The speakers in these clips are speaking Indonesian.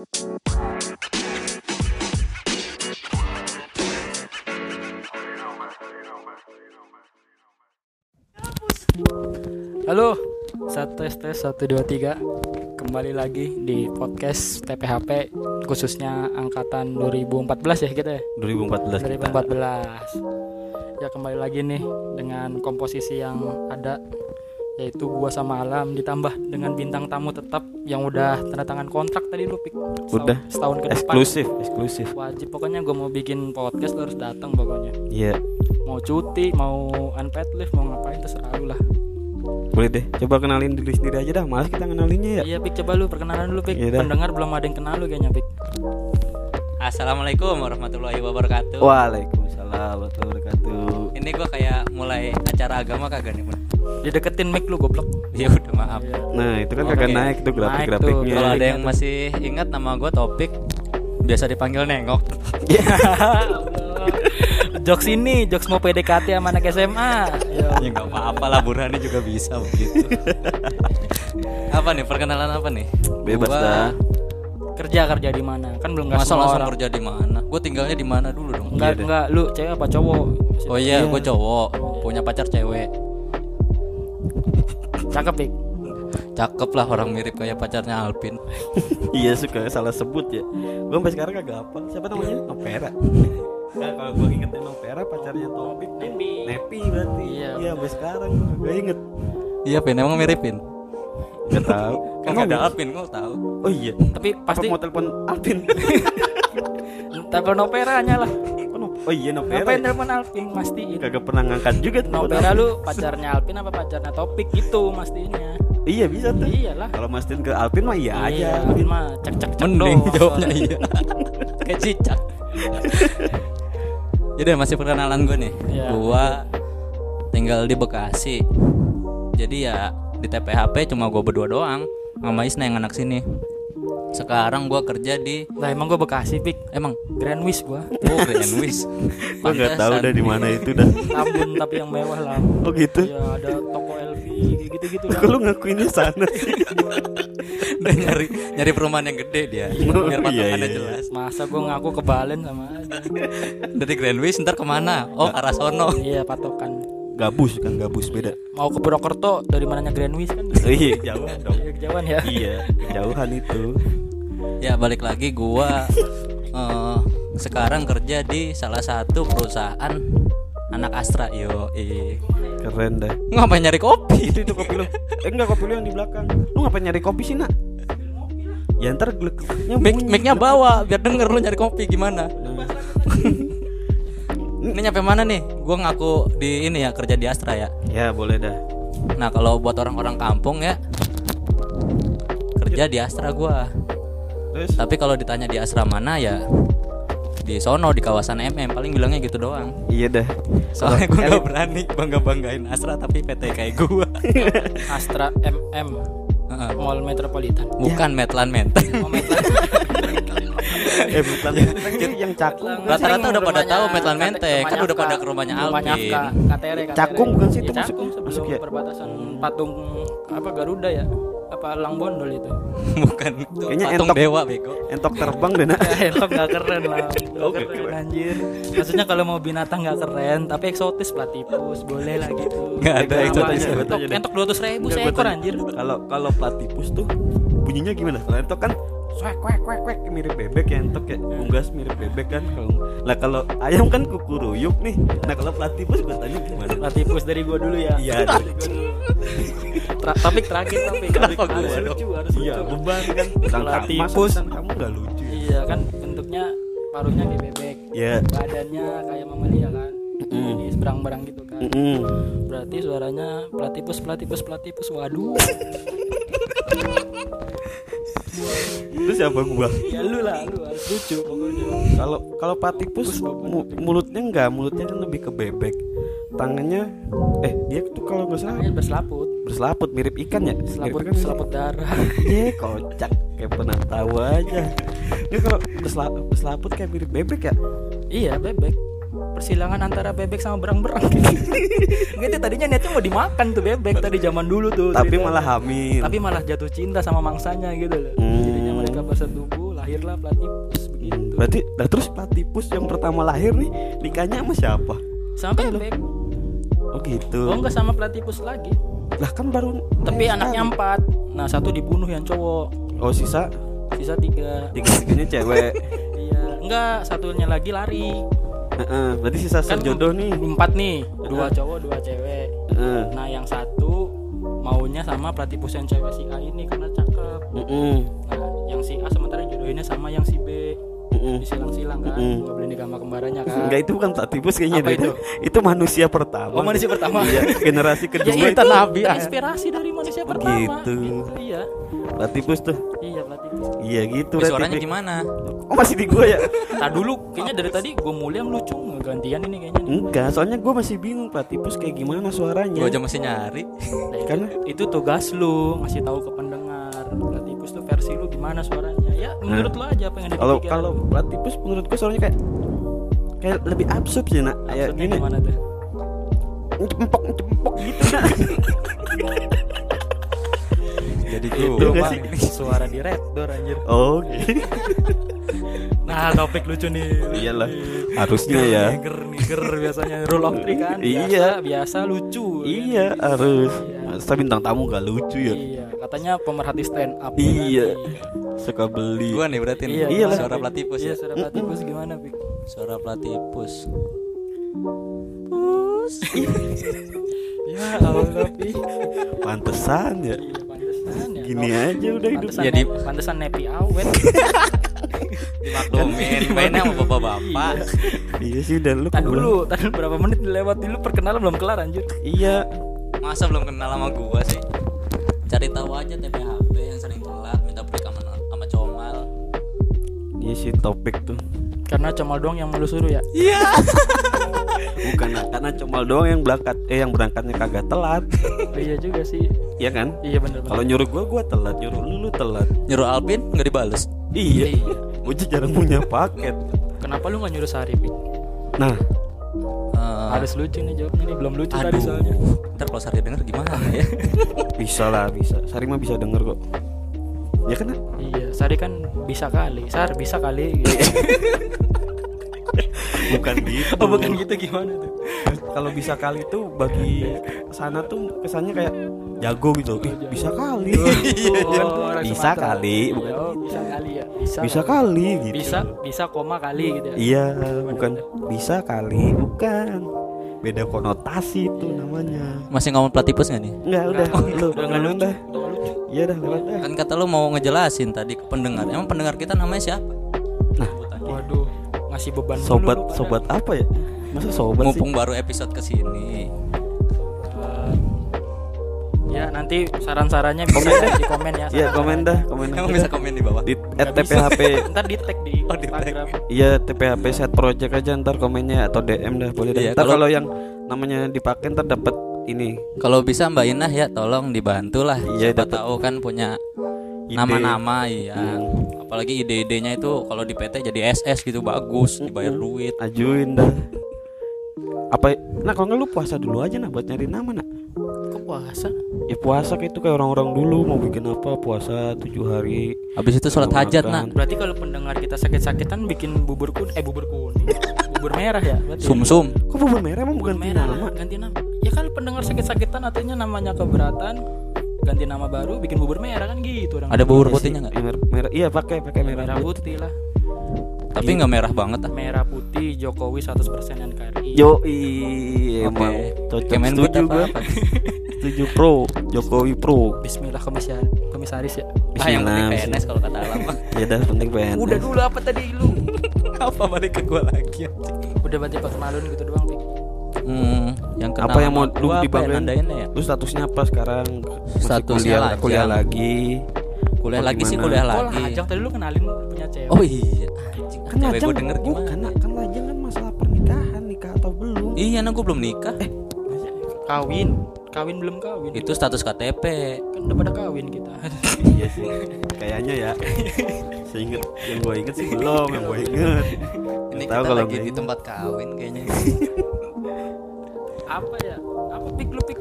Halo, satu tes tes satu dua tiga. Kembali lagi di podcast TPHP khususnya angkatan 2014 ya kita ya? 2014 kita. 2014 ya kembali lagi nih dengan komposisi yang ada yaitu gua sama Alam ditambah dengan bintang tamu tetap yang udah tanda tangan kontrak tadi lu pik setahun- Udah. setahun ke depan. Eksklusif eksklusif. Wajib. Pokoknya gua mau bikin podcast lu harus datang pokoknya. Iya. Mau cuti mau unpaid leave mau ngapain terserah lu lah. Boleh deh. Coba kenalin diri sendiri aja dah. Malas kita kenalinnya ya? Iya Pik. Coba lu perkenalan dulu Pik. Iya dah. Pendengar belum ada yang kenal lu kayaknya Pik. Assalamualaikum warahmatullahi wabarakatuh. Waalaikumsalam warahmatullahi wabarakatuh Ini gua kayak mulai acara agama kagak nih, Bro? Dideketin mic lu goblok Ya udah maaf. Iya. nah itu kan kagak naik tuh grafik grafiknya Kalau ada yang masih ingat nama gua Topik, biasa dipanggil Nengok. Jokes ini Jokes mau PDKT sama anak SMA ya. ya nggak apa-apa lah Burhani juga bisa begitu. apa nih perkenalan apa nih? bebas Gua dah Kerja kerja di mana? Kan belum nggak Masa semua langsung orang kerja di mana? Gue tinggalnya di mana dulu dong? Enggak Iya enggak Lu cewek apa cowok? Oh iya, gue cowok, punya pacar cewek. Cakep Pik. Cakep lah orang mirip kayak pacarnya Alpin. iya suka salah sebut ya. Gua sampai sekarang kagak apa. Siapa namanya? Nopera nah, kalau gua ingetin Nopera pacarnya Topik Nepi. Nepi berarti. Iya. iya sampai sekarang. Gua kagak inget. Iya, Pin, emang miripin? Gak tahu Kan gak ada? Alpin, gue tahu. oh iya Tapi apa pasti mau telepon Alvin Telepon Noperanya lah oh, oh iya Nopera Ngapain telepon Alvin Mastiin kagak pernah ngangkat juga tuh Nopera lu pacarnya Alvin apa pacarnya Topik gitu Mastiinnya iya bisa tuh Iyalah kalau mastiin ke Alvin mah iya aja Alvin mah cek cek cek Mending doang. jawabnya iya. Kayak cicak. Jadi masih perkenalan gue nih. Iya. Gua tinggal di Bekasi. Jadi ya di TPHP cuma gue berdua doang sama Isna yang anak sini. Sekarang gua kerja di Lah emang gua Bekasi Pik emang Grand Wish gua oh Grand Wish. Gua nggak tahu dah di mana itu dah. Tambun tapi yang mewah lah Oh gitu. Iya ada toko LV gitu-gitu lah Kok lu ngakuinnya sana sih? Udah nyari nyari perumahan yang gede dia. Oh, Biar iya, patokannya iya, jelas. Masa gua ngaku ke Balen sama aja Dari Grand Wish ntar ke mana? Oh arah sono. Iya patokan Gabus kan gabus beda. Mau ke Purwokerto dari mananya Grand Wish kan Oh, iya jauh dong. Iya kejauhan ya Iya jauhan itu. Ya balik lagi gua eh, sekarang kerja di salah satu perusahaan anak Astra yo Keren dah. ngapain nyari kopi Itu itu kopi lu. Eh enggak kopi lu yang di belakang. Lu ngapain nyari kopi sih nak? Ya ntar gelek-geleknya mic micnya bawa biar denger lu nyari kopi gimana ini nyampe mana nih? Gua ngaku di ini ya kerja di Astra ya? Ya boleh dah. nah kalau buat orang-orang kampung ya kerja di Astra gua. Terus? Tapi kalau ditanya di Astra mana ya di sono di kawasan MM paling bilangnya gitu doang. Iya dah. Soalnya gue gak berani bangga-banggain Astra tapi PT kayak gue Astra MM Heeh. Mall Metropolitan. Bukan Metlan Menteng. Oh Metlan eh itu yang cakung. Rata-rata udah pada tahu Metlan Menteng Kan udah pada ke rumahnya Rumahnya Alvin. Cakung bukan sih itu Iya, masuk- masuk ya? perbatasan patung apa Garuda ya apa Lang Bondol itu Bukan itu Kayaknya patung entok. dewa bego Entok terbang deh nak. ya entok nggak keren lah Nggak Oke, keren, keren. anjir maksudnya kalau mau binatang nggak keren tapi eksotis platipus boleh lah gitu Nggak ada eksotis. Entok dua ratus ribu seekor anjir Kalau kalau platipus tuh bunyinya gimana? Kalau entok kan swek kwek kwek kwek. Mirip bebek ya entok ya. Unggas mirip bebek kan kalau lah kalau ayam kan kukuruyuk nih. Nah kalau platipus gua tanya gimana? Platipus dari gua dulu ya. Iya, dari gua dulu. Tra- topik terakhir topik. Kenapa harus gua lucu harus iya beban kan. Tentang Platipus. kamu nggak lucu. Iya kan bentuknya paruhnya kayak bebek. Ya badannya kayak mamalia kan. Mm. jadi seberang-berang gitu kan. Mm-mm. berarti suaranya platipus platipus platipus waduh terus siapa gua ya lu lah lu harus lucu pokoknya. Kalau kalau platipus mu- mulutnya enggak mulutnya kan lebih ke bebek. Tangannya eh dia tuh kalau nggak salah Tangannya berselaput. berselaput mirip ikan ya? Selaput mirip ikan selaput darah. Iya kocak. Kayak pernah tahu aja. Ini kalau berselaput, berselaput kayak mirip bebek ya? iya bebek. Persilangan antara bebek sama berang-berang. Gitu tadinya niatnya mau dimakan tuh bebek tadi zaman dulu tuh Tapi malah hamil. tapi malah jatuh cinta sama mangsanya gitu loh. Hmm. Mereka beberapa setubuh lahirlah platypus begitu Berarti nah terus platypus yang pertama lahir nih nikahnya sama siapa? sama bebek Oh gitu. oh enggak sama platypus lagi Lah kan baru tapi anaknya sekali. empat nah satu dibunuh yang cowok Oh sisa sisa tiga tiga-tiganya cewek. iya enggak satunya lagi lari Heeh, berarti sisa Kan sejodoh nih. empat nih dua cowok dua cewek Heeh. nah yang satu maunya sama platypus yang cewek si A ini karena cakep Heeh. nah yang si A sementara jodohinnya sama yang si B Heeh. disilang-silang kan Mm-mm. nggak boleh nikah sama kembarannya kan Enggak itu bukan platypus kayaknya Apa itu? Itu manusia pertama. Oh, manusia pertama. Iya, generasi ya kedua itu itu nabi. terinspirasi dari manusia pertama gitu. iya Platypus tuh. iya platypus Iya gitu berarti. suaranya gimana Oh masih di gua ya? nah dulu kayaknya dari tadi gue mulai yang lucu gantian ini kayaknya nih. Enggak, soalnya gua masih bingung platypus kayak gimana suaranya. gue aja masih nyari Nah, itu, Karena- itu tugas lu ngasih tahu ke pendengar gimana suaranya ya menurut lu aja apa yang ada Kalau kalau lu. platypus menurut gua suaranya kayak kayak lebih absurd sih nak. Kayak gini. gimana tuh Cempok cempok gitu nak. jadi Itu gue sih? suara di red door anjir Oh, gitu. nah topik lucu nih Iyalah, harusnya ya. niger niger biasanya rule of three kan biasa, Iya. biasa lucu Iya, harus. Iya. Masa bintang tamu gak lucu ya? iya katanya pemerhati stand up Iya. Nanti. Suka beli. gue nih berarti nih Iya, Iya lah. suara platypus iya ya suara platypus gimana Pik? suara platypus ya Allah Pik Pantesan ya. iya pantesan ya Gini aja udah hidup. pantesan, Jadi- nepi, pantesan nepi awet dimaklumin mainnya sama bapak-bapak Iya sih udah lu. Tadi dulu, tadi berapa menit lewat dulu perkenalan belum kelar anjir. Iya. masa belum kenal sama gua sih cari tahu aja TPHP yang sering Iya sih topik tuh. Karena comal doang yang malu suruh ya. Bukan nah, karena comal doang yang berangkat eh yang berangkatnya kagak telat. Oh, iya juga sih. Iya kan? Iya bener bener. Kalau nyuruh gua gua telat, nyuruh lu lu telat. nyuruh Alvin nggak dibales Iya. Gua aja jarang punya paket. Kenapa lu nggak nyuruh Sari? Pik? Nah, Eh, Harus lucu nih jawabnya nih, belum lucu tadi aduh soalnya. ntar kalau Sari denger gimana ya bisa lah, bisa. Sari mah bisa denger kok. Ya kan? Iya, Sari kan bisa kali. Sar bisa kali. Gitu. Bukan gitu. oh bukan gitu gimana tuh? Kalau bisa kali tuh bagi sana tuh kesannya kayak jago gitu. Ih, bisa kali. Oh, Bisa kali, bukan oh, bisa kali ya. Bisa. bisa kali gitu. Bisa, bisa koma kali gitu ya. Iya, bukan bisa kali, bukan. Beda konotasi itu namanya. masih ngomong platypus nggak nih Enggak, udah lu Udah nggak dah. Udah nggak lucu. Iya dah, lewat dah. kan kata lu mau ngejelasin tadi ke pendengar emang pendengar kita namanya siapa Waduh, ngasih beban dulu Sobat lu pada. sobat apa ya? Masa sobat sih? mumpung baru episode ke sini Eh, ya nanti saran-sarannya bisa di komen ya. Iya, komen dah, komen emang aja. bisa komen di bawah Di at. TPHP. Ntar di tag di Oh, di tag. Instagram. Iya, TPHP set project aja ntar komennya atau DM dah boleh dah. Iya, Ntar kalau- yang namanya dipakai ntar dapat ini kalau bisa Mbak Inah ya tolong dibantu lah Iya, siapa dapet tahu kan punya nama-nama iya Hmm. apalagi ide-idenya itu kalau di PT jadi SS gitu bagus dibayar duit Ajuin dah. Apa nah kalau nggak lu puasa dulu aja nah buat nyari nama nak. Kok puasa? Ya puasa kayak itu kayak orang-orang dulu mau bikin apa puasa tujuh hari. habis itu sholat hajat nak Makan. Berarti kalau pendengar kita sakit-sakitan bikin bubur kuning, eh bubur kuning, bubur merah ya? Berarti sum-sum Kok bubur merah emang bukan merah nama? ganti nama. Ya kalau pendengar sakit-sakitan artinya namanya keberatan, ganti nama baru, bikin bubur merah kan gitu orang. ada bubur putihnya nggak merah, merah. Iya pakai pakai merah. merah putih lah. Tapi nggak merah banget ah Merah putih Jokowi 100% NKRI. Yo emang cocok Kemenbud setuju apa? Setuju pro Jokowi pro. Bismillah komisar komisaris ya. ah yang penting Bismillah, PNS kalau kata alam Ya dah penting PNS. Udah dulu apa tadi lu? apa balik ke gua lagi Udah berarti perkenalan gitu doang, Pik. hmm, yang kenal apa yang mau lu ya dibanggain? ya Lu statusnya apa sekarang? Statusnya kuliah, lajang. kuliah lagi. kuliah lagi sih kuliah Oh, lagi lajang tadi lu kenalin punya cewek. oh iya Kan cewek gua denger gimana bukan, nak. kan lajang kan masalah pernikahan, nikah atau belum? iya nah gua belum nikah Kawin, kawin belum kawin. itu status KTP kan udah pada kawin kita. iya sih. Kayaknya ya. Seinget yang gue inget sih belum, yang gue inget. ini kita kalau lagi di tempat kawin kayaknya apa ya? Apa pik lu pik?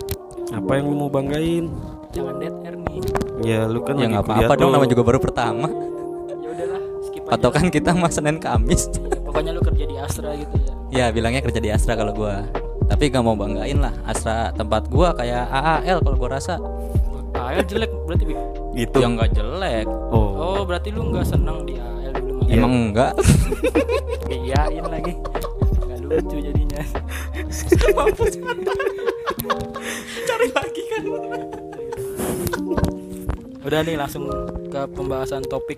Apa yang lu mau banggain? Jangan dead air nih. Ya lu kan ya nggak kuliah apa-apa dong nama juga baru pertama patokan kita mah Senin Kamis. Pokoknya lu kerja di Astra gitu ya. Ya bilangnya kerja di Astra kalau gua. Tapi gak mau banggain lah Astra tempat gua kayak AAL kalau gua rasa. AL jelek berarti Bi? gitu. Yang nggak jelek. Oh. Oh berarti lu nggak seneng di AL dulu mah emang enggak iyain lagi. Nggak lucu jadinya. Cari lagi kan. Udah nih langsung ke pembahasan topik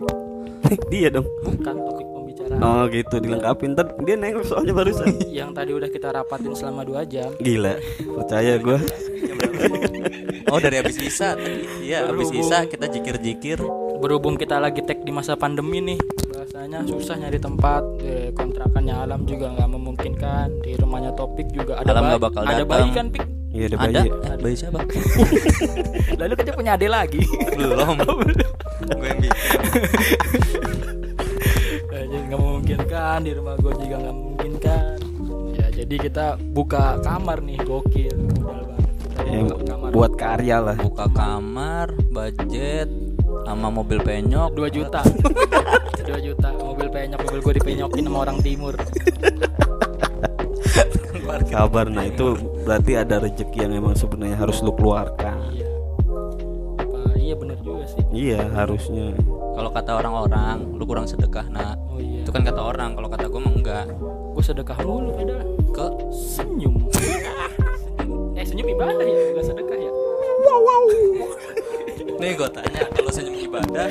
dia dong. Bukan topik pembicaraan. Oh gitu dilengkapin. Ntar dia nengok soalnya barusan. Yang tadi udah kita rapatin selama dua jam. Gila percaya gua. Oh dari habis isa tadi iya habis isa kita jikir-jikir. Berhubung kita lagi tag di masa pandemi nih bahasanya susah nyari tempat. Eh, kontrakannya alam juga nggak memungkinkan. Di rumahnya topik juga ada Alam bakal ada datang. bayi kan pik iya ada ada? bayi. Eh, bayi siapa? Lalu kita punya ade lagi. Belum. Gue yang bikin. Jadi nggak memungkinkan di rumah gue juga nggak memungkinkan. Ya jadi kita buka kamar nih gokil. Modal banget. Kita Ya, kamar. buat karya lah. Buka kamar budget sama mobil penyok. 2 juta. 2 juta. Mobil penyok mobil gue dipenyokin sama orang timur kabar. Nah itu berarti ada rezeki yang emang sebenarnya harus lu keluarkan. Iya. Apa iya bener juga sih. Iya harusnya. Kalau kata orang-orang lu kurang sedekah nak. Oh iya. Itu kan kata orang kalau kata gue mah enggak. Gue sedekah mulu padahal ke senyum. Eh senyum ibadah ya bukan sedekah ya? Nih gue tanya kalau senyum ibadah?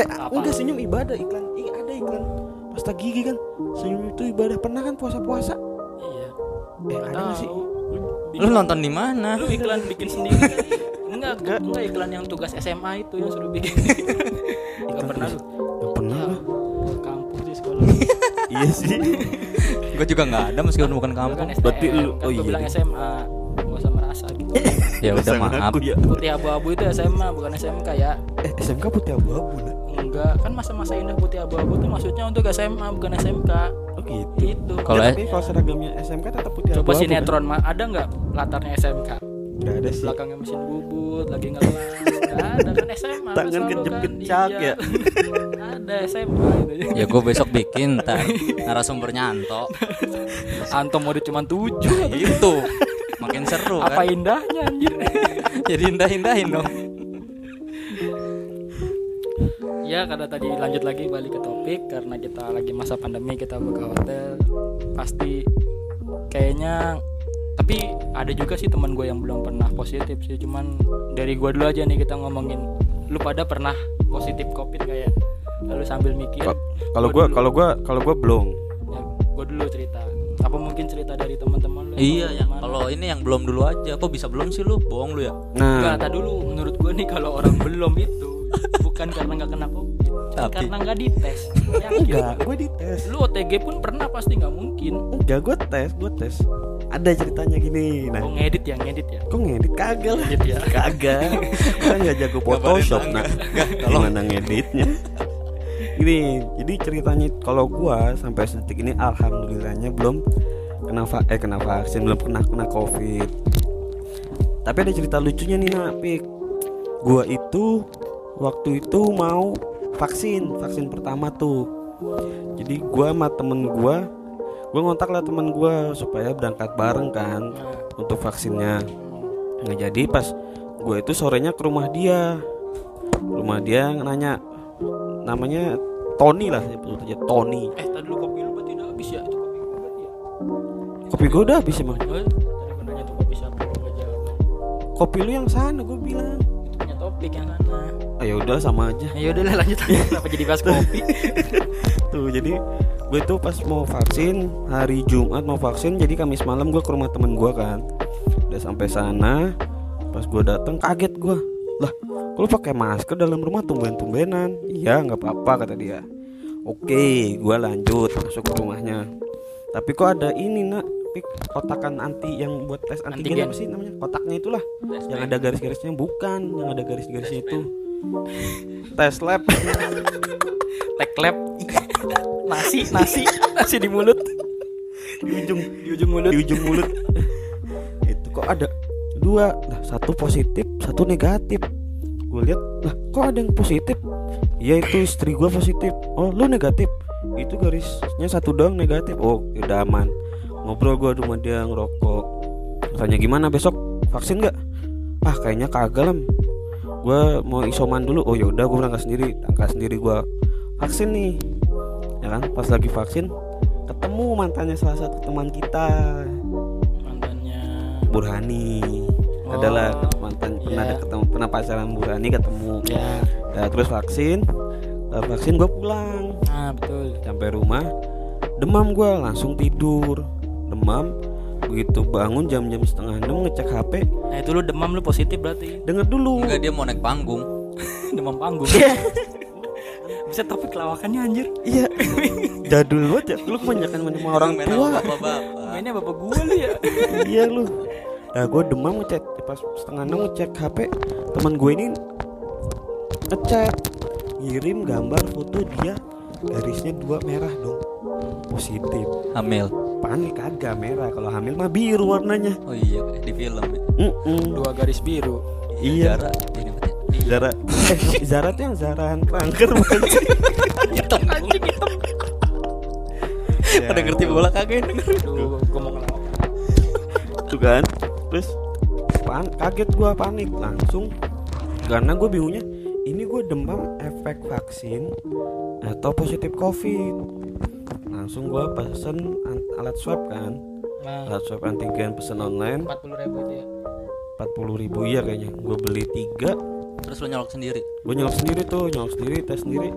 Eh Apa? enggak senyum ibadah iklan. Ih, ada iklan. Pasta gigi kan. Senyum itu ibadah. Pernah kan puasa puasa ada sih? Tahu. lu nonton di mana? lu iklan bikin sendiri. Kali. enggak enggak iklan yang tugas SMA itu yang suruh bikin. Enggak pernah lu. Nggak pernah Ya, gua. kampus sih sekolah. Iya sih. Gue juga nggak ada meskipun bukan Lu kan kampung. Berarti lu- kan oh gua iya. bilang. SMA gak usah merasa gitu. Ya udah Sama maaf. ya putih abu-abu itu SMA bukan SMK ya. Eh SMK putih abu-abu lah enggak kan masa-masa indah putih abu-abu itu maksudnya untuk SMA bukan SMK oh gitu. Itu Kalau Ya, tapi kalau seragamnya SMK tetap putih coba abu-abu sinetron mah ada nggak latarnya SMK kan? nggak ada sih. Belakangnya mesin bubut lagi ngelas nggak ada kan SMA Tangan kan. kejep-kecak Iya. ya. ada SMA gitu. ya. Gue besok bikin ntar. Narasumbernya Anto Anto mau cuma tujuh. Itu. Makin seru apa kan? indahnya anjir? Jadi indah-indahin dong ya karena tadi lanjut lagi balik ke topik karena kita lagi masa pandemi kita buka hotel pasti kayaknya tapi ada juga sih teman gue yang belum pernah positif sih cuman dari gue dulu aja nih kita ngomongin lu pada pernah positif covid kayak lalu sambil mikir Kal- kalau dulu. kalau gua kalau gua belum ya, gue dulu cerita apa mungkin cerita dari teman-teman lu yang iya ya gimana? kalau ini yang belum dulu aja kok bisa belum sih lu bohong lu ya Enggak, nah tak dulu menurut gue nih kalau orang belum itu bukan karena nggak kena covid Tapi- karena nggak dites. Yakin enggak gue dites. Lu OTG pun pernah pasti nggak mungkin. Enggak gue tes gue tes. Ada ceritanya gini nah. Oh ngedit ya ngedit ya? Kok ngedit? Kagak lah. Ngedit ya? Kagak. Kan nggak jago Photoshop nah. Gimana ngeditnya? Gini jadi ceritanya kalau gua sampai detik ini alhamdulillahnya belum kena va- eh kena vaksin belum kena kena covid. Tapi ada cerita lucunya nih nak. Pik gua itu waktu itu mau vaksin vaksin pertama tuh. Jadi gua sama temen gua gua ngontak lah temen gua supaya berangkat bareng kan untuk vaksinnya. Nah jadi pas gue itu sorenya ke rumah dia. Rumah dia nanya Namanya Tony lah sebut aja Tony. Eh tadi lu kopi lu berarti udah habis ya? Itu kopi lu berarti ya? Kopi gue udah habis emang. Oh, tadi gue nanya tuh kopi siapa nggak Kopi lu yang sana gue bilang punya topik yang sana Ah ya udah sama aja. Ya udah lanjut aja. Kenapa jadi bahas kopi? Tuh jadi gue tuh pas mau vaksin Hari Jumat mau vaksin Jadi Kamis malam gue ke rumah temen gue kan. Udah sampai sana Pas gue datang kaget gue Lah lu pakai masker dalam rumah? Tumben-tumbenan. Iya nggak apa-apa kata dia. Oke gue lanjut masuk ke rumahnya. Tapi kok ada ini nak Pik, kotakan anti yang buat tes antigen, Antigen. apa sih namanya? Kotaknya itulah. Yang ada garis-garisnya bukan yang ada garis-garisnya itu. tes lab. Tek lab. Nasi nasi nasi di mulut. Di ujung di ujung mulut. Di ujung mulut. Itu kok ada dua. Nah satu positif satu negatif. Gue lihat lah kok ada yang positif? Iya itu istri gua positif. Oh lu negatif. Itu garisnya satu doang negatif. Oh udah aman ngobrol gua sama dia ngerokok. Tanya gimana besok? Vaksin nggak? Ah kayaknya kagak lam gua mau isoman dulu. Oh yaudah gua berangkat sendiri. Angkat sendiri gua. Vaksin nih. Ya kan pas lagi vaksin ketemu mantannya salah satu teman kita. Mantannya. Burhani. Oh, adalah mantan pernah iya. ada ketemu pernah pacaran Burhani ketemu. Ya Nah, terus vaksin. Setelah vaksin gue pulang. Nah betul. Sampai rumah demam gue langsung tidur demam begitu bangun jam-jam setengah enam ngecek HP nah itu lu demam lu positif berarti. Denger dulu. Enggak dia mau naik panggung. Demam panggung. Bisa topik lawakannya anjir. Iya. Jadul banget ya. Lu kebanyakan main sama orang tua. bapak-bapak. Mainnya bapak gua lu ya. Iya lu. Nah gue demam ngecek. Pas setengah enam ngecek HP teman gue ini ngecek ngirim gambar foto dia. Garisnya dua merah dong. Positif. Hamil panik kagak merah kalau hamil mah biru warnanya. Oh iya kayak di film ya. Mm-mm. dua garis biru. Iya. Zara. Ini Zara. Eh, Zara tuh yang Zara Ranker bukan sih hitam. Anjing hitam. Pada ngerti bola kagak denger gua mau ngelawak tuh kan terus pan kaget gua panik langsung. Karena gue bingungnya ini gue demam efek vaksin atau positif covid langsung gua pesen alat swab kan. Nah. Alat swab antigen pesen online. Empat puluh ribu itu ya? 40.000 ribu iya kayaknya. Gue beli tiga. Terus lo nyolok sendiri? Gue nyolok sendiri tuh nyolok sendiri tes sendiri.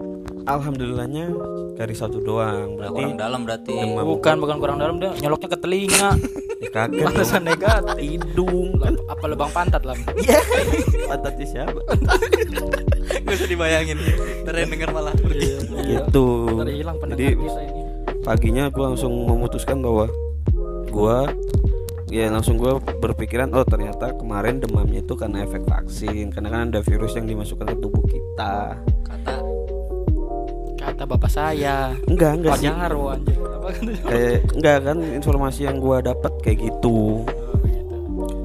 Alhamdulillahnya garis satu doang berarti kurang dalam berarti. demam. bukan bukan kurang dalam dia nyoloknya ke telinga. Ya, kaget pantesan negatif. Hidung. Kan apa lubang pantat lah. Iya. Pantatnya siapa? Gak usah dibayangin. Yang denger malah. Pergi gitu. Ntar hilang pendengar jadi paginya gue langsung memutuskan bahwa gue ya langsung gue berpikiran oh ternyata kemarin demamnya itu karena efek vaksin karena kan ada virus yang dimasukkan ke tubuh kita. Kata kata bapak saya. Enggak enggak sih. Jarwo anjir apa kan kayak enggak kan informasi yang gue dapat kayak gitu. Begitu.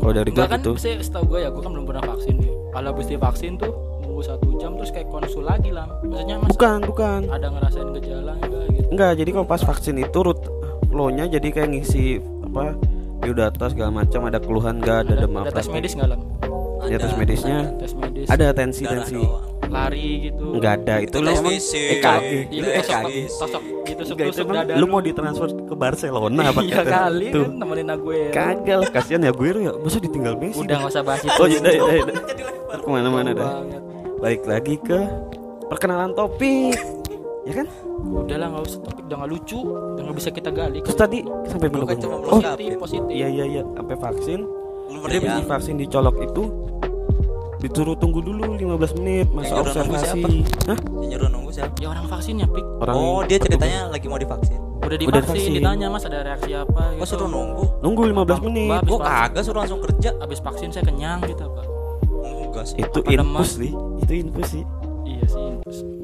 kalau dari gue kan gitu. sih setahu gue ya gue kan belum pernah vaksin nih. Kalau habis divaksin tuh nunggu satu jam terus kayak konsul lagi lah maksudnya mas bukan bukan. ada ngerasain gejala enggak gitu enggak jadi kalau pas vaksin itu root flow-nya jadi kayak ngisi apa biodata segala macam ada keluhan enggak ada, demam ada tes medis nggak lam ya tes medisnya? Tes medis. Ada tensi darah tensi. doang. Lari gitu. Enggak ada itu Itu lu emang. EKG. Iya, itu EKG tosok gitu Enggak emang dada. lu mau ditransfer ke Barcelona apa iya kali tuh? kan nemenin Aguero. Kagak kasihan ya gue ya. Masa ditinggal Messi? Udah nggak usah bahas itu. Oh iya iya iya. Ntar ke mana-mana dah balik lagi ke perkenalan topik. Ya kan udah lah nggak usah topik udah nggak lucu udah nggak bisa kita gali. Terus tadi sampai mana kan oh positif positif. iya iya iya. Sampai vaksin. Dia habis vaksin dicolok itu disuruh tunggu dulu 15 menit masa Yang nunggu observasi? Hah? Yang nyuruh nunggu siapa? ya orang vaksinnya pik. Orang Oh dia ceritanya lagi mau divaksin. Udah Udah divaksin, divaksin. ditanya mas ada reaksi apa? Gitu. Oh suruh nunggu? Nunggu 15 menit. Mbak, Gua kagak suruh langsung kerja. Abis vaksin saya kenyang gitu apa Enggak sih. Itu Apa infus sih. Itu infus sih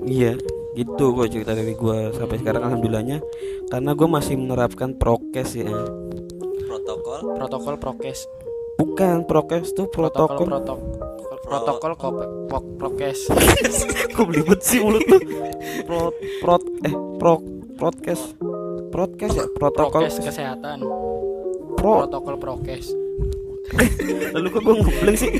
iya gitu kok cerita dari gua sampai sekarang alhamdulillahnya karena gua masih menerapkan prokes ya. Protokol protokol prokes Bukan prokes tuh protokol protokol. protokol protokol pok- prokes Kok belibet sih mulut lu? Pro prot eh pro prokes. Prokes ya, protokol prokes kesehatan pro. protokol prokes Lalu kok gua ngebleng sih?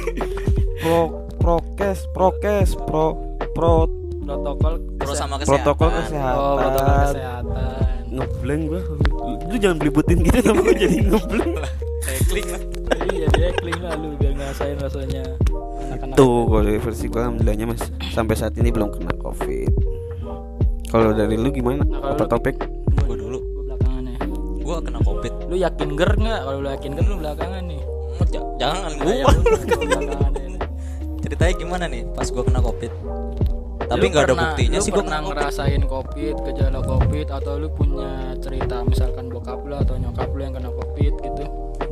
Pro prokes, prokes, pro pro protokol Pro kese- sama kesehatan protokol oh protokol kesehatan. kesehatan Ngebleng gua. Lu jangan belibutin gitu sama gua jadi ngebleng. Klik lah iya dia kling lah lu biar ngerasain rasanya Tuh kalau dari versi gue alhamdulillahnya mas sampai saat ini belum kena covid. Kalau dari lu gimana? Nah, Apa topik? Gua dulu Gua belakangan ya Gua kena covid lu yakin ger nggak kalau lu yakin ger lu belakangan nih j- Jangan ya gua gua ini. Ceritanya gimana nih pas gua kena covid Tapi nggak ada buktinya sih gua pernah ngerasain covid gejala covid atau lu punya cerita misalkan bokap lu atau nyokap lu yang kena covid gitu?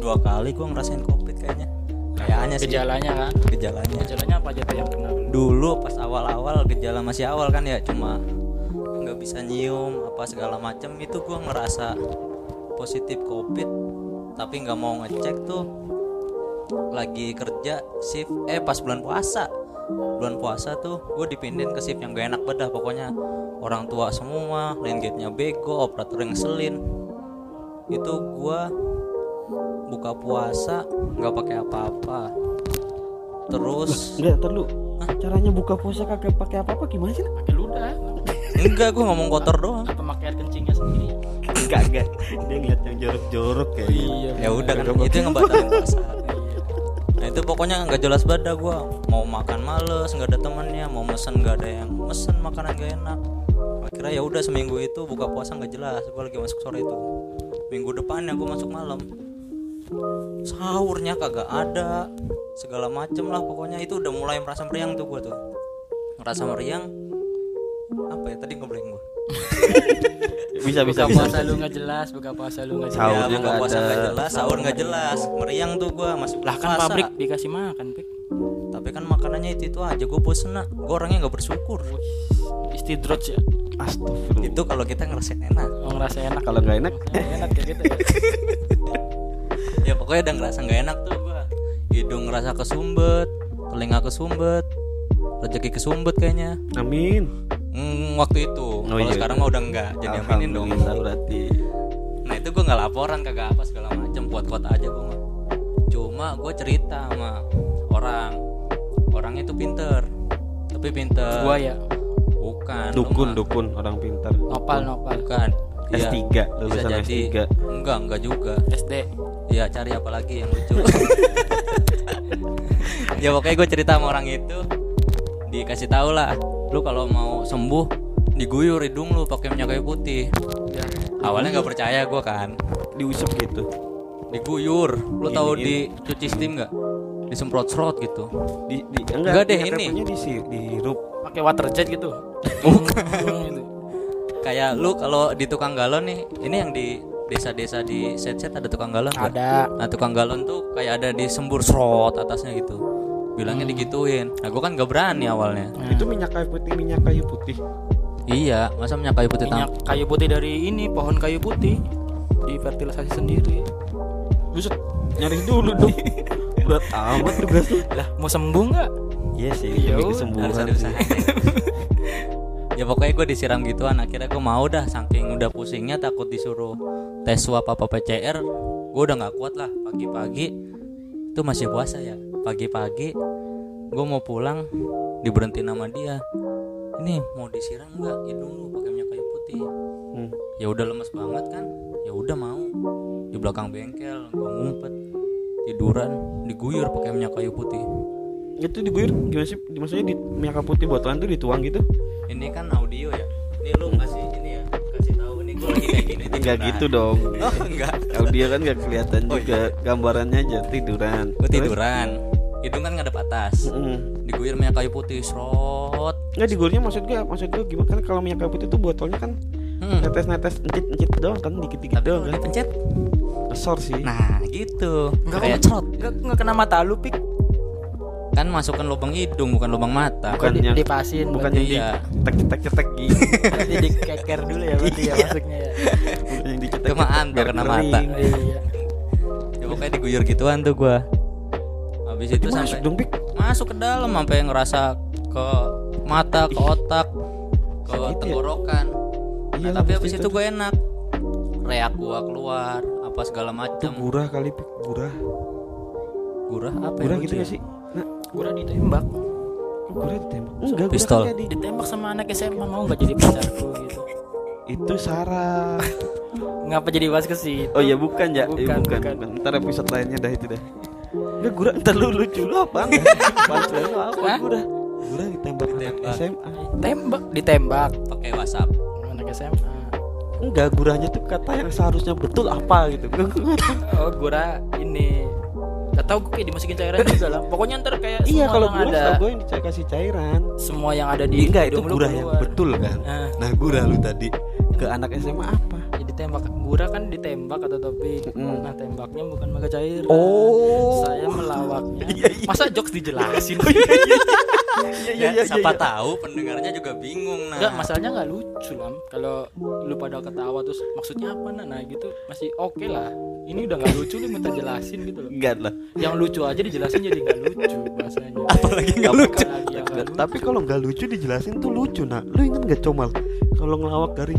Dua kali gua ngerasain covid kayaknya. Kayaknya sih. Gejalanya kan? Gejalanya. Gejalanya apa aja tuh yang kena? Lu dulu pas awal-awal gejala masih awal kan ya cuma nggak bisa nyium apa segala macam itu gua ngerasa positif covid. Tapi nggak mau ngecek tuh lagi kerja shift eh pas bulan puasa bulan puasa tuh gue dipindahin ke shift yang gak enak bedah pokoknya. Orang tua semua line gate-nya bego operator yang selin itu gue buka puasa nggak pakai apa-apa. Terus Enggak, ntar lu. Caranya buka puasa kagak pakai apa-apa gimana sih? pakai ludah. Enggak gue ngomong kotor doang. Apa pakai air kencingnya sendiri. Enggak, enggak. Dia ngeliat yang jorok-jorok kayak iya ya udah kan itu yang ngebatalin puasa nah itu pokoknya nggak jelas bada gue mau makan males nggak ada temennya mau mesen nggak ada yang mesen makanan gak enak. Akhirnya ya udah seminggu itu buka puasa nggak jelas gue lagi masuk sore itu. Minggu depannya gue masuk malam. Sahurnya kagak ada segala macem lah pokoknya. Itu udah mulai merasa meriang tuh gue tuh. Ngerasa meriang apa ya tadi ngeblank gue Bisa, bisa, buka bisa. puasa lu nggak jelas buka puasa lu nggak jelas. ya Sahurnya buka nggak puasa ada. nggak jelas sahur nggak jelas. Meriang tuh gue masuk lah kan puasa. pabrik dikasih makan pik. Tapi kan makanannya itu itu aja gue bosen nak. Gue orangnya nggak bersyukur. Istidrot ya? Astagfirullah. Itu kalau kita ngerasain enak. Oh, ngerasa enak. Kalau nggak enak. Enak kayak gitu ya? Ya pokoknya udah ngerasa nggak enak tuh gue hidung ngerasa kesumbet telinga kesumbet rezeki kesumbet kayaknya. Amin hmm, waktu itu. Kalau iya. sekarang mah udah enggak jadi aminin dong. Berarti. Nah itu gue nggak laporan kagak apa segala macam buat kota aja gue mah. Cuma gue cerita sama orang. Orangnya tuh pinter. Tapi pinter. Gua ya? Bukan Dukun, mah. dukun Orang pintar nopal nopal. Bukan. Iya, S3, bisa lulusan jadi. S3. enggak enggak juga. SD ya cari apa lagi yang lucu. Ya pokoknya gue cerita sama orang itu. Dikasih tahu lah lu kalau mau sembuh diguyur hidung lu pakai minyak kayu putih. Ya awalnya nggak percaya gue kan. Diusap gitu. Diguyur. Lu Ini- tahu ini. di cuci steam nggak? Disemprot serot gitu. Di, di, Enggak deh, minyak ini. di, dihirup. Pakai water jet gitu. Gitu. kayak lu kalau di tukang galon nih ini yang di desa-desa di set-set ada tukang galon nggak? ada. Nah tukang galon tuh kayak ada disembur serot atasnya gitu Bilangnya digituin. Nah gue kan gak berani awalnya. Itu minyak kayu putih, minyak kayu putih. Iya masa minyak kayu putih minyak tam- kayu putih dari ini pohon kayu putih difertilisasi sendiri. Buset, nyari dulu dong. Berat amat tugas lu. Lah mau sembuh nggak? Iya sih, Ya kesembuhan harus ada. Ya pokoknya gue disiram gituan. Akhirnya gue mau dah Saking udah pusingnya takut disuruh Tes swab apa PCR Gue udah gak kuat lah. Pagi-pagi Itu masih puasa ya Pagi-pagi Gue mau pulang Diberhentiin sama dia. Ini mau disiram nggak? Hidung lu pakai minyak kayu putih. Hmm. ya udah lemes banget kan? Ya udah mau. Di belakang bengkel gue ngumpet. Tiduran diguyur pakai minyak kayu putih. Itu diguyur gimana sih? Maksudnya di minyak kayu putih botolan tuh dituang gitu? ini kan audio ya? Ini lu ya kasih gini Enggak gitu dong. Oh enggak Audio kan gak kelihatan Oh, juga. Gambarannya aja tiduran. Gue tiduran. Hidung kan ngadep atas Mm. diguyur minyak kayu putih serot. Enggak diguyurnya maksud gue Maksud gue gimana? Kan kalau minyak kayu putih tuh botolnya kan hmm. Netes-netes encit-encit doang kan Dikit-dikit tapi doang kalau kan. dipencet? Kesor sih. Nah gitu. Nggak kayak kena cerot. Nggak nggak kena mata lu pik kan masukkan lubang hidung bukan lubang mata. Bukan di, yang- dipasin Bukan yang di Iya. cetek-cetek gitu berarti dikeker dulu ya berarti ya masuknya ya. Bukan yang dicetek Cuma anto kena mata. iya. Ya pokoknya diguyur gituan tuh gue habis itu Masuk sampai dong Pik. masuk ke dalam sampai ngerasa ke mata ke otak ke ya? tenggorokan. Iya nah, lah, tapi habis itu itu gue enak. Reak gua keluar apa segala macam gurah kali Pik Gurah. Gurah apa Gurah ya gitu lucu gak ya? sih? Udah ditembak. Kok gurah ditembak? Enggak gurah Pistol. kan jadi ditembak sama anak SMA mau nggak jadi pacarku gitu? Itu Sarah. Ngapa jadi bahas ke situ? Oh iya bukan ya Bukan, bukan, bukan, bukan. bukan. Ntar episode lainnya dah itu dah. Enggak gurah Ntar lu lucu lu apaan Punchline lu apa? Hah? gurah Gurah ditembak anak Ditembak. SMA tembak ditembak. Pakai WhatsApp. Anak SMA Enggak gurahnya tuh kata yang seharusnya betul apa gitu. Oh gura ini Gak tau gue kayak dimasukin cairan juga lah. Pokoknya ntar kayak Iya kalau gurah ada gue yang dikasih cairan. Semua yang ada di Enggak itu hidung lu gurah yang betul kan? Ah. Nah gurah lu tadi Ke anak SMA apa? Jadi tembak Gura kan ditembak atau topik Mm. Nah tembaknya bukan pakai cairan. Oh. Saya melawaknya. Iya, iya. Masa jokes dijelasin ya, siapa tahu pendengarnya juga bingung nah Enggak, masalahnya nggak lucu lam. Kalau lu pada ketawa terus maksudnya apa nah, nah gitu masih oke lah. Ini udah nggak lucu lu minta jelasin gitu loh. Enggak lah. Yang lucu aja dijelasin jadi nggak lucu bahasanya. apalagi nggak lucu nggak lucu. Tapi kalau nggak lucu dijelasin tuh lucu nak. Lu inget nggak comal? Kalau ngelawak dari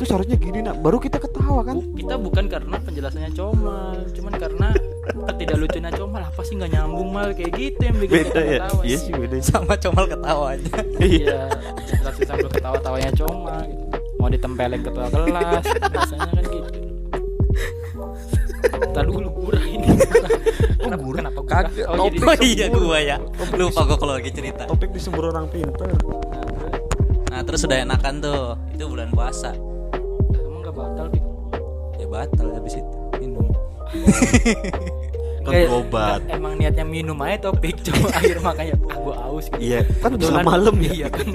itu seharusnya gini nak. Baru kita ketawa kan? Kita bukan karena penjelasannya comal, cuman karena ketidaklucunya comal apa sih nggak nyambung mal kayak gitu yang bikin Beda kita ya. ketawa Iya sih. sih beda. sama comal ketawanya Iya, jelasin sambil ketawa-tawanya coma gitu. Mau ditempelin ketua kelas, rasanya kan gitu. Tadi lu gurah ini. Kenapa, gurah? kenapa gurah? Kagak, Oh, jadi oh iya gua ya lupa gua kalau lagi cerita Topik disembur orang pintar. nah terus udah enakan tuh itu bulan puasa batal habis itu minum Kan obat. Emang niatnya minum aja topik cuma akhir makanya ah gua aus gitu. Iya, kan bisa Kebetulan- malam ya. Iya kan.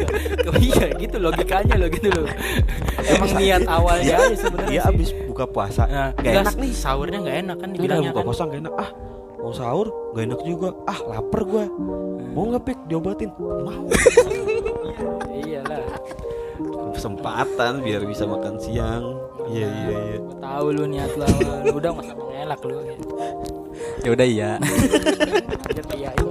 Iya gitu logikanya lo gitu loh. Emang niat awalnya aja sebenarnya Iya abis buka puasa. Nah, Gak enak nih. Sahurnya nggak enak kan Udah dibilangnya buka kan. puasa gak enak. Ah, mau sahur gak enak juga. Ah, lapar gua. Mau nggak pik diobatin? Mau. Iyalah. Kesempatan biar bisa makan siang. Iya iya iya. Gua tahu lu niat lu udah masa mengelak lu. ya udah iya Lanjut iya itu.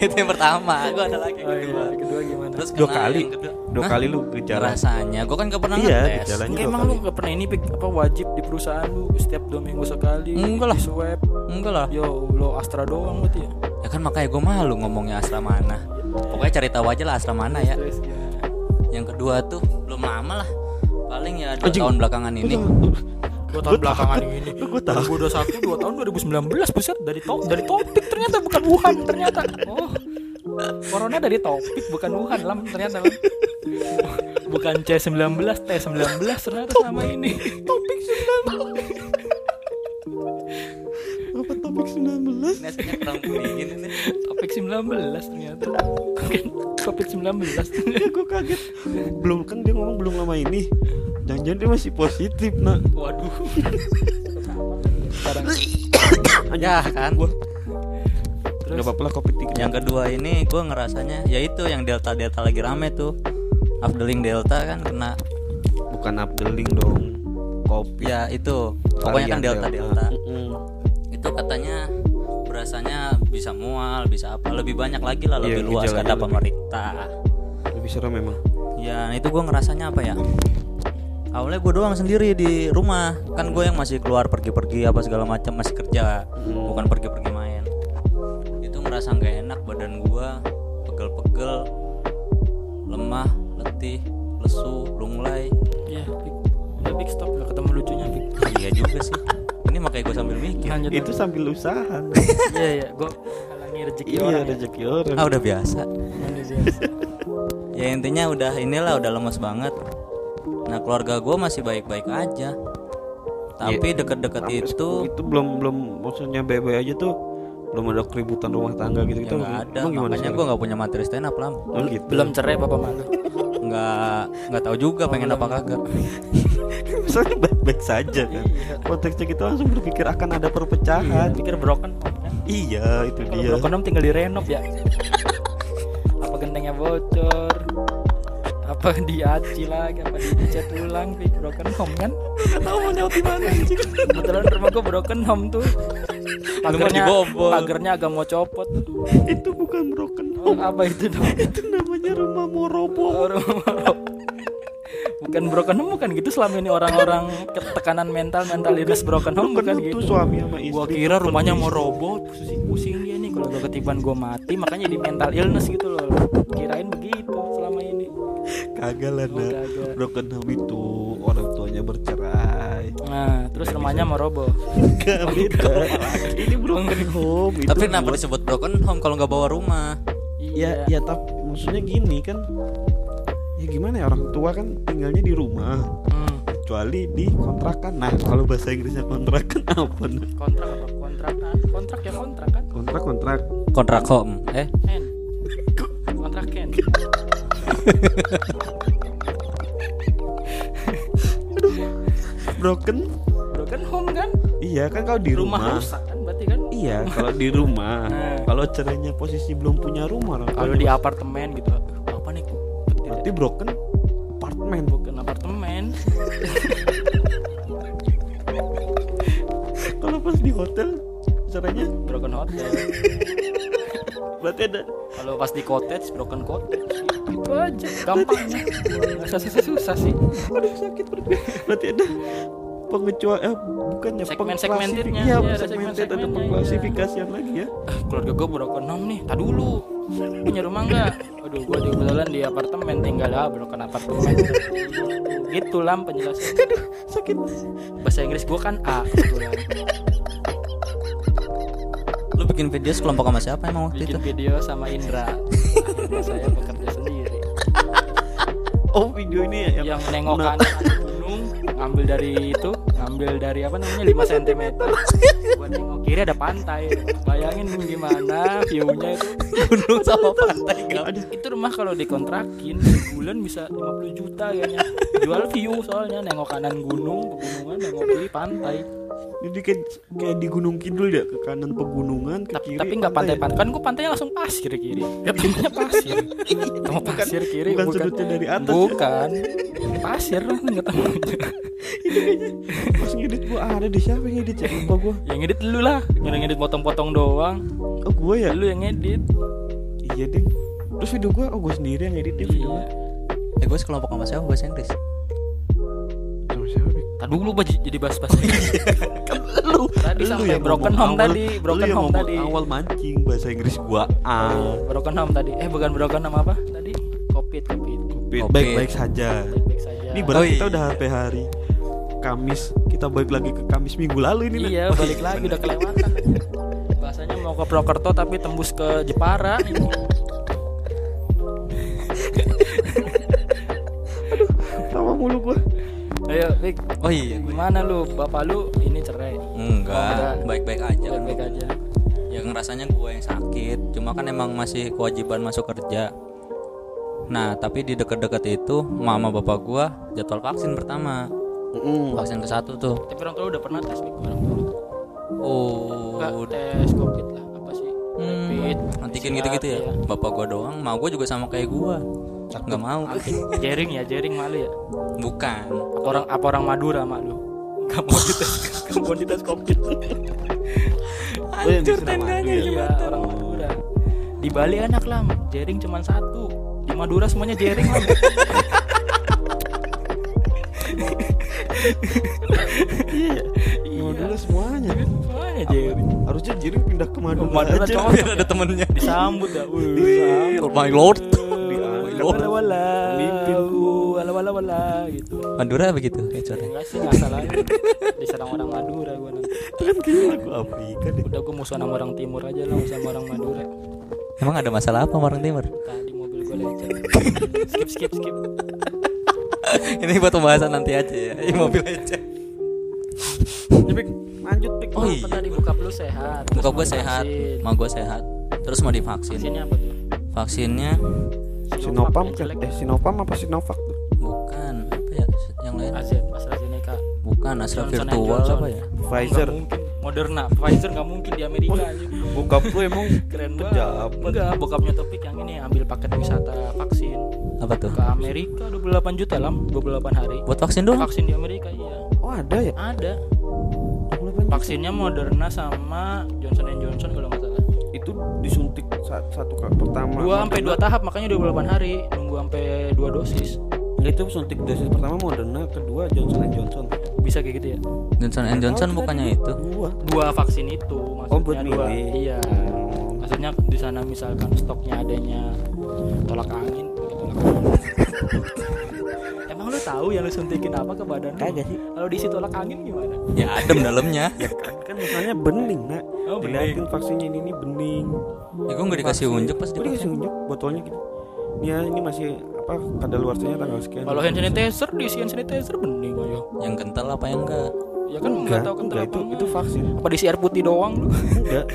yang pertama gua ada lagi Oh iya, kedua kedua gimana? terus Dua kali. kedua. Dua Hah? kali lu gejala. rasanya gua kan gak pernah Iya, ngetes Enggak emang kali. lu gak pernah ini Pik, apa wajib di perusahaan lu setiap dua minggu sekali Enggak lah. swab enggak lah yo lo Astra doang berarti ya ya kan makanya gua malu ngomongnya asrama mana pokoknya cari tahu aja lah asrama mana ya yang kedua tuh belum lama lah paling ya dua Anjing. tahun belakangan ini. Dua tahun belakangan ini. Gua tahu. 2021 dua tahun 2019 buset. Dari top dari topik ternyata bukan Wuhan ternyata. Oh. Corona dari topik bukan Wuhan lam ternyata lam. Bukan C19 T19 ternyata selama ini. Topik 19 Apa topik 19? ini aslinya kurang dingin ini topik 19 ternyata bukan topik 19 Ya gue kaget. Belum kan dia ngomong belum lama ini. Jangan-jangan dia masih positif nak. waduh sekarang ya kan Gua terus nggak apa-apa lah kopi tiga. yang kedua ini gue ngerasanya ya itu yang delta delta lagi rame tuh Afdeling delta kan kena Bukan updeling dong. Kopi. ya itu pokoknya kan Varian delta delta Mm-mm. Itu katanya berasanya bisa mual bisa apa lebih banyak lagi lah Iya, lebih luas gejalanya kata lebih. pemerintah. Lebih serem memang. ya itu gue ngerasanya apa ya? Awalnya gue doang sendiri di rumah. Kan gue yang masih keluar pergi-pergi apa segala macam masih kerja. Hmm. bukan pergi-pergi main. Itu ngerasa nggak enak badan gue pegel-pegel lemah letih lesu lunglai. Ya Pik. udah Pik stop. Udah ketemu lucunya Pik iya juga sih ini makanya gue sambil mikir lanjut Itu sambil usaha. iya iya gue halangi rezeki iya, orang ya. rezeki orang. ah udah biasa Udah biasa. ya intinya udah inilah udah lemes banget nah keluarga gue masih baik-baik aja tapi deket-deket Sampai itu itu belum belum maksudnya bebe aja tuh belum ada keributan rumah tangga gitu ya gitu. nggak ada Emang gimana makanya gue nggak punya materi stand up lah Oh gitu. belum cerai bapak malu nggak nggak tahu juga pengen apa kagak Misalnya baik-baik saja kan. Iya. Konteksnya kita langsung berpikir akan ada perpecahan. pikir broken home kan Iya, itu dia. broken home tinggal direnov ya apa gentengnya bocor apa diaci lagi apa dicat ulang broken home kan tahu mau nyaut di mana anjing. kebetulan rumah gue broken home tuh pagernya pagernya agak mau copot. Itu bukan broken oh, home. apa itu? Dong Itu namanya rumah mau roboh. Oh, rumah- bukan broken home bukan gitu. Selama ini orang-orang ketekanan mental mental illness broken home bukan gitu. suami sama istri. gua kira rumahnya mau robot pusing pusing dia nih kalau gak ketiban gua mati. Makanya di mental illness gitu loh. Kirain begitu selama ini. Kagak lah, Oh. Broken home itu orang tuanya bercerai. nah terus rumahnya mau roboh Gak beda. Ini broken home. itu tapi kenapa buat- disebut broken home kalau nggak bawa rumah Ya, ya tapi maksudnya gini kan. Ya gimana ya orang tua kan tinggalnya di rumah. Hmm, kecuali di kontrakan. Nah, kalau bahasa Inggrisnya kontrakan apa? Nah? kontrak apa kontrak ah, kontrak ya kontrak kan Kontrak kontrak. kontrak home eh Ken kontrak Ken Broken? broken home kan? Iya kan kalau di rumah rumah. rusak kan berarti kan? Iya kalau di rumah. Nah. kalau cerainya posisi belum punya rumah kalau di apartemen gitu apa nih berarti broken apartemen bukan apartemen. Kalau pas di hotel caranya broken hotel. Berarti ada kalau pas di cottage broken cottage aja. Gampang susah susah, susah sih. Aduh sakit perut berarti ada pengecualian eh, bukannya Segmen-segmentednya, pengklasifi- iya, iya, ada segmented ada segmen-segmennya, pengklasifikasian lagi ya? Ah, keluarga gue broken home nih. Tak dulu. Punya rumah nggak? Aduh gue di kebetulan di apartemen tinggal ah broken apartemen. Gitu lam penjelasan sakit. Bahasa Inggris gue kan A kebetulan. Lu bikin video sekelompok sama siapa emang waktu itu? bikin video sama Indra. Saya bekerja oh video ini ya yang, yang nengok Nah. gunung ngambil dari itu ngambil dari apa namanya 5 cm buat nengok kiri ada pantai. Bayangin gimana viewnya itu. Gunung sama pantai ada itu rumah kalau dikontrakin sebulan bisa 50 juta kayaknya. Jual view soalnya nengok kanan gunung pegunungan nengok kiri pantai jadi kayak, kayak di Gunung Kidul ya ke kanan pegunungan ke tapi kiri tapi nggak pantai ya? pantai kan gua pantainya langsung pasir kiri. Ya pantainya pasir. Mau pasir kiri bukan sudutnya dari atas. Ya. bukan. Pasir lah nggak tahu. Pas ngedit gua ada di siapa yang ngedit ya? Lupa gua. Yang ngedit lu lah. Yang ngedit potong-potong doang. Oh gua ya? Lu yang ngedit. Iya deh terus video gua oh gua sendiri yang ngedit deh video iya. Eh gue sekelompok sama siapa? Bahasa Inggris? sama siapa? Tadi dulu Baj, jadi bahas-bahas lu Tadi lu sampai yang broken home awal- tadi, lu broken yang home tadi. awal mancing bahasa Inggris gua A broken home tadi. Eh bukan broken home apa? Tadi covid covid. Covid. Baik-baik saja. Baik-baik saja. Ini berat Oh, kita iya. udah HP hari Kamis. Kita balik lagi ke Kamis minggu lalu ini iya Oh, balik lagi udah kelewatan. Bahasanya mau ke Prokerto tapi tembus ke Jepara ini tawa mulu gua ayo Rik Oh iya, gimana lu bapak lu ini cerai enggak, baik-baik aja kan. baik-baik aja Ya ngerasanya gue yang sakit, cuma kan emang masih kewajiban masuk kerja. Nah, tapi di dekat-dekat itu mama bapak gua jadwal vaksin pertama. Vaksin ke satu tuh. tapi orang tua lu udah pernah tes Rik orang tua lu Oh, Enggak, tes covid lah apa sih Hmm, Rapid, antigen gitu-gitu ya. iya. Bapak gua doang, mau gua juga sama kayak gua. Nggak mau. jaring ya jaring malu ya? Bukan. apa orang apa orang Madura mak lu? Gak mau dites mau dites covid. Hancur tendanya Iya orang Madura. Di Bali enak lah Jaring cuma satu. Di Madura semuanya jaring lah iya. Iya. Dulu semuanya. Semuanya jaring harusnya jiring pindah ke Madura, Madura aja. Biar ada temennya. Disambut ya. Disambut. My lord. Wala wala Mimpin. Wala wala wala gitu Madura begitu ya suara. Enggak sih nggak salah Diserang orang Madura gue nanti kan kayaknya lagu Afrika deh Udah gue musuhan sama orang timur aja lah sama orang Madura Emang ada masalah apa sama orang timur? Tadi mobil gue lecet Skip skip skip Ini buat pembahasan nanti aja ya. Ini mobil aja. Tapi lanjut Pik. Oh, iya. tadi bokap lu sehat mau gue sehat, divaksin. ma gue sehat. Terus mau divaksin. Vaksinnya apa tuh? Vaksinnya Sinopam kan jelek. eh Sinopam apa Sinovac? Tuh bukan apa ya? Yang lain? AZ AstraZeneca. Bukan Astra Johnson virtual Johnson. apa ya? Pfizer. mungkin. Moderna Pfizer nggak mungkin di Amerika aja bokap lu emang keren banget. Enggak bokapnya topik yang ini ambil paket wisata vaksin. Apa tuh? ke Amerika 28 juta lam 28 hari. Buat vaksin doang? vaksin di Amerika iya. Oh ada ya? Ada. 28 vaksinnya Moderna sama Johnson Johnson kalau nggak salah itu disuntik sa- satu kali pertama dua sampai dua tahap makanya 28 hari nunggu sampai dua dosis itu suntik dosis pertama Moderna kedua Johnson Johnson bisa kayak gitu ya Johnson and Johnson Oh, bukannya itu? dua dua vaksin itu maksudnya Oh, buat dua milih. iya Oh. maksudnya di sana misalkan stoknya adanya tolak angin tolak angin. Lu tahu yang lu suntikin apa ke badan lu? Kagak sih. kalau diisi tolak angin gimana Ya adem dalamnya. ya kan kan misalnya bening nak Oh, bening. dilihatin vaksinnya ini, ini bening Ya gue nggak dikasih unjuk pas dikasih divaksin. unjuk botolnya gitu ya ini masih apa kadaluarsanya tanggal sekian kalau hand sanitizer diisi hand sanitizer bening ayo Yang kental apa yang enggak? ya kan nggak enggak tahu kan enggak itu itu vaksin apa diisi air putih doang lu enggak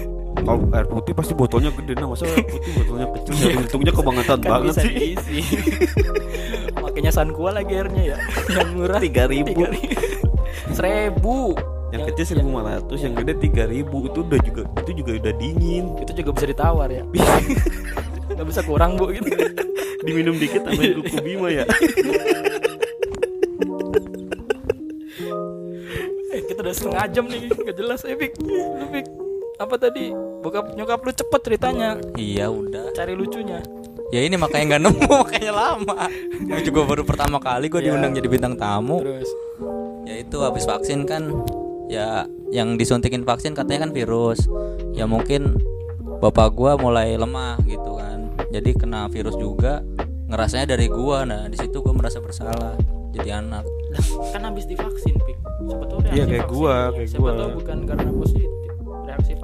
kalau air putih pasti botolnya gede nah masa air putih botolnya kecil? Iya. jadi untungnya kebangetan kan banget sih. diisi. Makanya sankuah lagi airnya ya. Yang murah 3000. seribu. Yang Ya, kecil 1500 yang gede 3000 itu udah juga itu juga udah dingin. Itu juga bisa ditawar ya. Nggak bisa kurang bu. Gitu diminum dikit tambahin kuku bima ya. Eh, kita udah setengah jam nih. Nggak jelas eh Pik lu Pik apa tadi? Bokap nyokap lu cepet ceritanya. Iya udah. Cari lucunya. Ya ini makanya nggak nemu makanya lama. Gua juga baru pertama kali gue Iya. diundang jadi bintang tamu. Terus? Ya itu habis vaksin kan ya yang disuntikin vaksin katanya kan virus. Ya mungkin bapak gua mulai lemah gitu kan. Jadi kena virus juga ngerasanya dari gua. Nah di situ gua merasa bersalah jadi anak. Lah, kan habis divaksin Pik siapa tahu Iya, kayak gua, kayak siapa gua. tahu bukan karena positif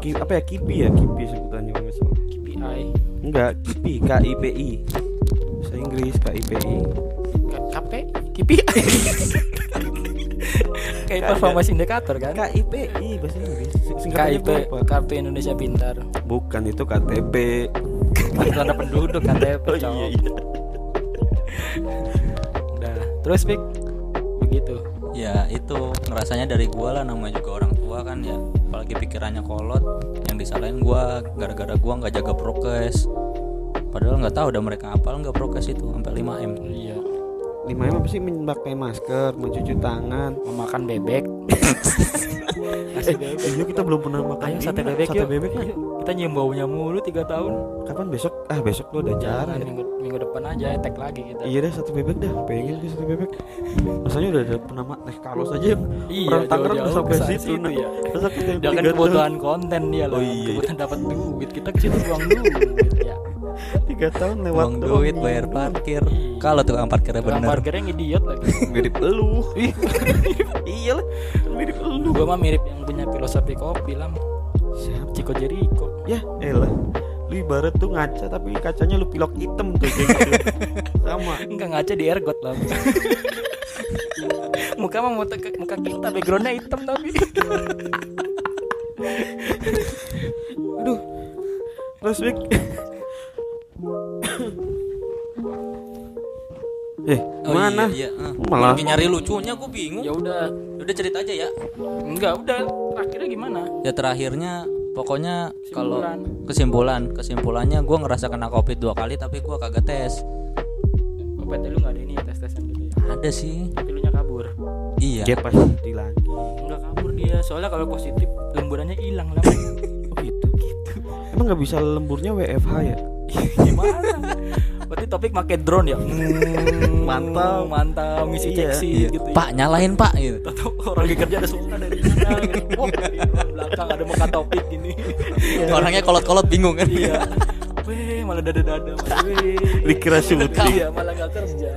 Ki, apa ya kipi ya? Kipi sebutannya kalau nggak salah KPI enggak kipi K I P I. Bahasa Inggris K I P I. K- KP KPI kayak performance indikator kan? K I P I bahasa Inggris. Singkatannya KIP tuh apa? Kartu Indonesia Pintar. Bukan itu KTP Kartu penduduk KTP oh iya iya. Udah. Terus Pik ya itu ngerasanya dari gua lah namanya juga orang tua kan ya. Apalagi pikirannya kolot yang disalahin gua gara-gara gua nggak jaga prokes. Padahal nggak tahu udah mereka apal nggak prokes itu sampai 5 m. Iya lima M apa sih? Memakai masker mencuci tangan memakan bebek. Bebek. Iya kita belum pernah makan ayo sate bebek sate yuk. bebek Ayo, kita nyium baunya mulu tiga tahun. Kapan? Besok? Ah besok lo udah jarang jangan ya. minggu, minggu depan aja etek lagi kita. Iya deh sate bebek dah, pengen gue sate bebek. Rasanya udah ada pernah ma- teh kalos aja yang Iya, orang Tangerang sampai situ. situ Nah. ya. Terus aku yang tiga kebutuhan konten dia lah Oh, iya. kebutuhan dapat duit. Kita ke situ buang duit ya tiga tahun lewat uang doang. duit bayar parkir kalau tukang parkirnya tukang bener parkirnya yang idiot lagi mirip elu. iya lah, mirip elu. gua mah mirip yang punya filosofi kopi lah Siapa? Chico Jericho Ya, elah. Lu ibarat tuh ngaca tapi kacanya lu pilok hitam tuh gitu. Sama. enggak ngaca di ergot lah muka mah muka, muka kita backgroundnya hitam tapi Aduh. Terus. Eh, Oh mana? iya, iya. Malah- Lagi nyari lucunya gue bingung. Ya udah. Udah cerita aja ya. Enggak udah. Akhirnya gimana? Ya terakhirnya pokoknya kalau Kesimpulan. kesimpulan. Kesimpulannya gue ngerasa kena covid dua kali tapi gue kagak tes. Oh PT lu nggak ada ini ya tes tesan gitu ya? Ada sih. Tapi lu nya kabur? Iya. Dia pasti lagi. enggak kabur dia. Soalnya kalau positif lemburannya hilang lah Oh gitu. Emang nggak bisa lemburnya WFH ya? gimana berarti topik pakai drone ya Hmm, Mantap. mantap misi Iya, ceksi Iya. gitu ya. pak nyalain pak gitu Tahu orang lagi kerja ada suara dari sana gitu. Oh, dari belakang ada muka topik gini. orangnya kolot-kolot bingung kan Iya. Weh, malah dada-dada. Weh. Dikira syuting. Iya, malah gak kerja.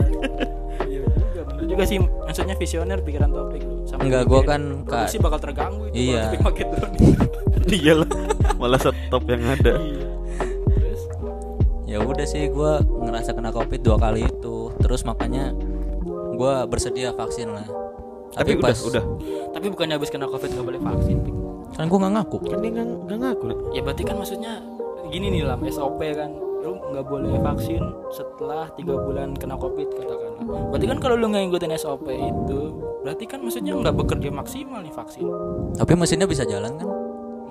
Iya juga, juga sih. Maksudnya visioner pikiran topik lu. Sama Enggak, gua kan produksi ka- bakal terganggu itu Iya. topik pakai drone. Iyalah. Malah stop yang ada. Iya. Udah sih gue ngerasa kena covid dua kali itu. Terus makanya gue bersedia vaksin lah. Tapi, udah, udah. tapi bukannya habis kena covid nggak boleh vaksin kan gue nggak ngaku. Kan dia nggak nggak ngaku. Ya berarti kan maksudnya gini nih lah SOP kan. Lu nggak boleh vaksin setelah tiga bulan kena covid katakanlah berarti kan kalau lu nggak ngikutin SOP itu berarti kan maksudnya nggak bekerja maksimal nih vaksin. Tapi mesinnya bisa jalan kan?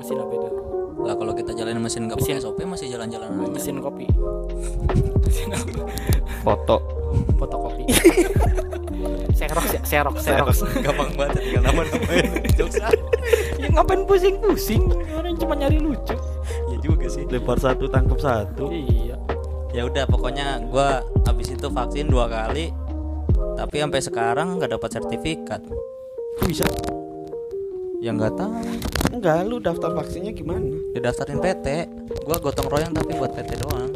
Mesin apa itu lah kalau kita jalanin mesin nggak pakai Mesin. SOP masih jalan-jalan aja. Mesin kopi. Apa Foto. fotokopi serok serok serok gampang banget tinggal nama jokes. Ya ngapain pusing pusing orang cuma nyari lucu. Ya juga sih. Lempar satu tangkap satu. iya. Ya udah pokoknya gue abis itu vaksin dua kali tapi sampai sekarang nggak dapat sertifikat. Bisa? Ya nggak tahu. Enggak, lu daftar vaksinnya gimana? didaftarin PT gue gotong royong tapi buat PT doang.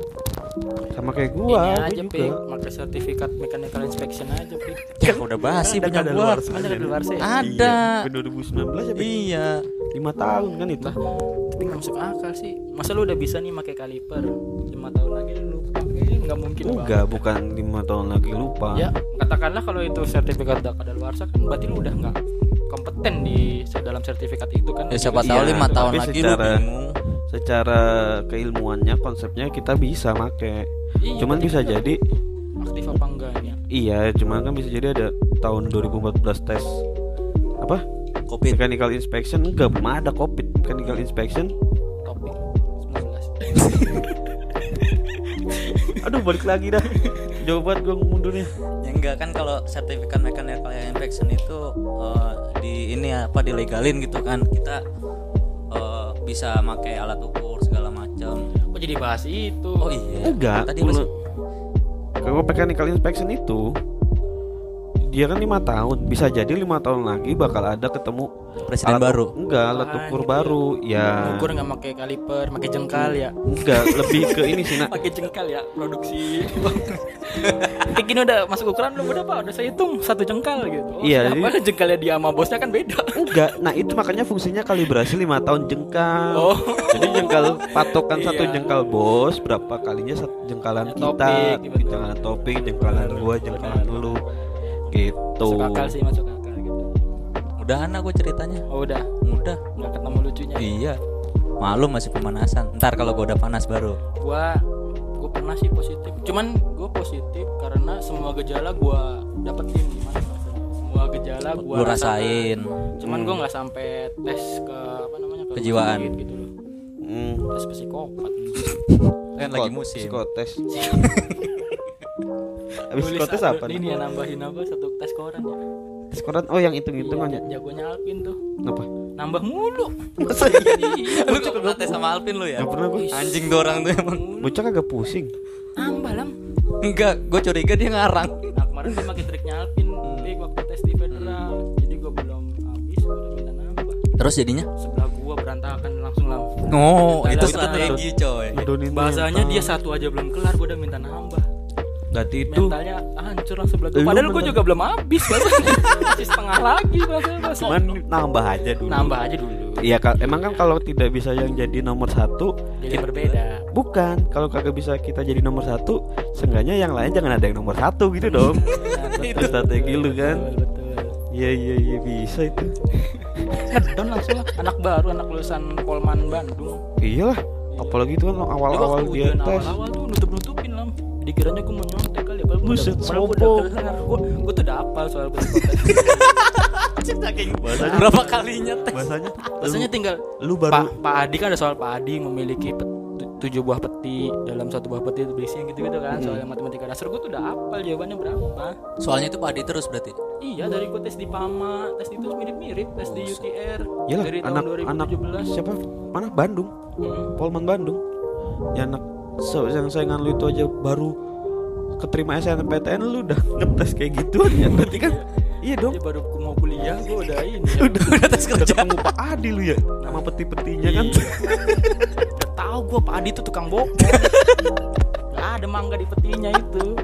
Sama kayak ini gua, gua aja juga. pik pakai sertifikat mechanical inspection aja pik ya udah basi Kan punya luar ada di luar sih. Ada. Iya, 2019 ya, Pik? iya. 5 tahun kan itu. tapi nggak masuk akal sih. Masa lu udah bisa nih pakai kaliper? Lima tahun lagi lu nggak mungkin Enggak, bukan 5 tahun lagi lupa. banget. ya katakanlah kalau itu sertifikat udah kadaluarsa kan berarti lu udah nggak kompeten di dalam sertifikat itu kan. Ya siapa Iya, tahu lima tahun tapi lagi secara- lu bingung. Secara keilmuannya konsepnya kita bisa make. Iya, Cuman bisa kan jadi aktif apa enggaknya? Iya, cuman kan bisa jadi ada tahun 2014 tes apa? Covid. mechanical inspection enggak belum ada covid. Mechanical inspection. Topik 19 aduh balik lagi dah. Jauh banget gue mundurnya Enggak kan kalau sertifikat mechanical inspection itu eh, di ini apa dilegalin gitu kan. Kita eh, bisa pakai alat ukur segala macam. kok jadi bahas itu Oh iya. enggak Tadi masih kalau mechanical inspection itu dia kan lima tahun. Bisa jadi lima tahun lagi bakal ada ketemu presiden alat- baru. enggak alat ukur gitu baru ya. Ukur nggak pakai kaliper pakai jengkal ya. Enggak lebih ke ini sih nak. Pakai jengkal ya produksi. Bikin udah masuk ukuran belum udah pak? Udah saya hitung satu jengkal gitu. Oh, Iya, siapa? jengkalnya dia sama bosnya kan beda. Enggak. Nah itu makanya fungsinya kalibrasi lima tahun jengkal. Oh. jadi jengkal patokan satu Iya. jengkal bos berapa kalinya satu jengkalan Ya, kita? topik, gitu. jengkalan topik jengkalan gua jengkalan lu gitu masuk akal sih masuk akal gitu Udahan aku ceritanya. oh udah Udah. nggak ketemu lucunya Iya. Malu masih pemanasan. Ntar kalau gua udah panas baru. gua gua pernah sih positif cuman gua positif karena semua gejala gua dapetin gimana rasanya semua gejala gua Lu rasain. cuman gua nggak sampai tes ke apa namanya ke Kejiwaan. sakit gitu loh hmm. tes psikopat Kan lagi musim. psikotes Psikotes satu- apa nih? ini ya nambahin apa satu tes koran ya Tes koran oh yang hitung-hitungan ya. Ja- jagonya Alvin tuh Apa? nambah mulu lu gak pernah tes sama Alvin lu ya? Gak pernah gue. Anjing tuh orang tuh emang. Bocah kagak pusing. nambah lam Enggak, gue curiga dia ngarang. nah kemarin gue pakai triknya Alvin Dik, waktu tes di federal jadi gue belum habis gue udah minta nambah Terus jadinya? sebelah gua berantakan langsung lam Oh, itu strategi coy. Bahasanya dia satu aja belum kelar gue udah minta nambah Itu mentalnya hancur langsung Lu padahal gue juga belum habis masih setengah lagi cuman nambah aja dulu. nambah aja dulu Iya, Kak. Emang kan kalau tidak bisa yang jadi nomor satu, jadi berbeda bukan. Kalau kagak bisa kita jadi nomor satu, seenggaknya yang lain jangan ada yang nomor satu gitu dong. itu strategi lu kan. Iya iya iya bisa itu. ngedon langsung lah anak baru anak lulusan Polman Bandung Iyalah. Apalagi itu kan Dia awal-awal dia tes. awal-awal tuh nutup-nutupin dikiranya gue mau nyontek kali ya Buset, kelar gue gue tuh udah hafal soal psikotes Bahasanya Berapa kalinya tes? bahasanya Rasanya tinggal lu baru Pak Pak Adi kan ada soal Pak Adi memiliki pet- tu- tujuh buah peti dalam satu buah peti itu berisi yang gitu-gitu kan soal matematika dasar gue tuh udah hafal jawabannya berapa Soalnya itu padi terus berarti. iya dari gue tes di PAMA tes itu mirip-mirip tes di UTR Iyalah, dari tahun anak 2017 anak siapa? Mana Bandung? Hmm. Polman Bandung. Ya anak yang saingan lu itu aja baru keterima SNMPTN lu udah ngetes kayak gitu ya. Berarti kan iya dong. Dia baru mau kuliah gue udah ini ya. Udah udah tes kerja ketemu Pak Adi lu ya sama peti-petinya kan. Udah tahu gue Pak Adi tuh tukang bohong Gak ada mangga di petinya itu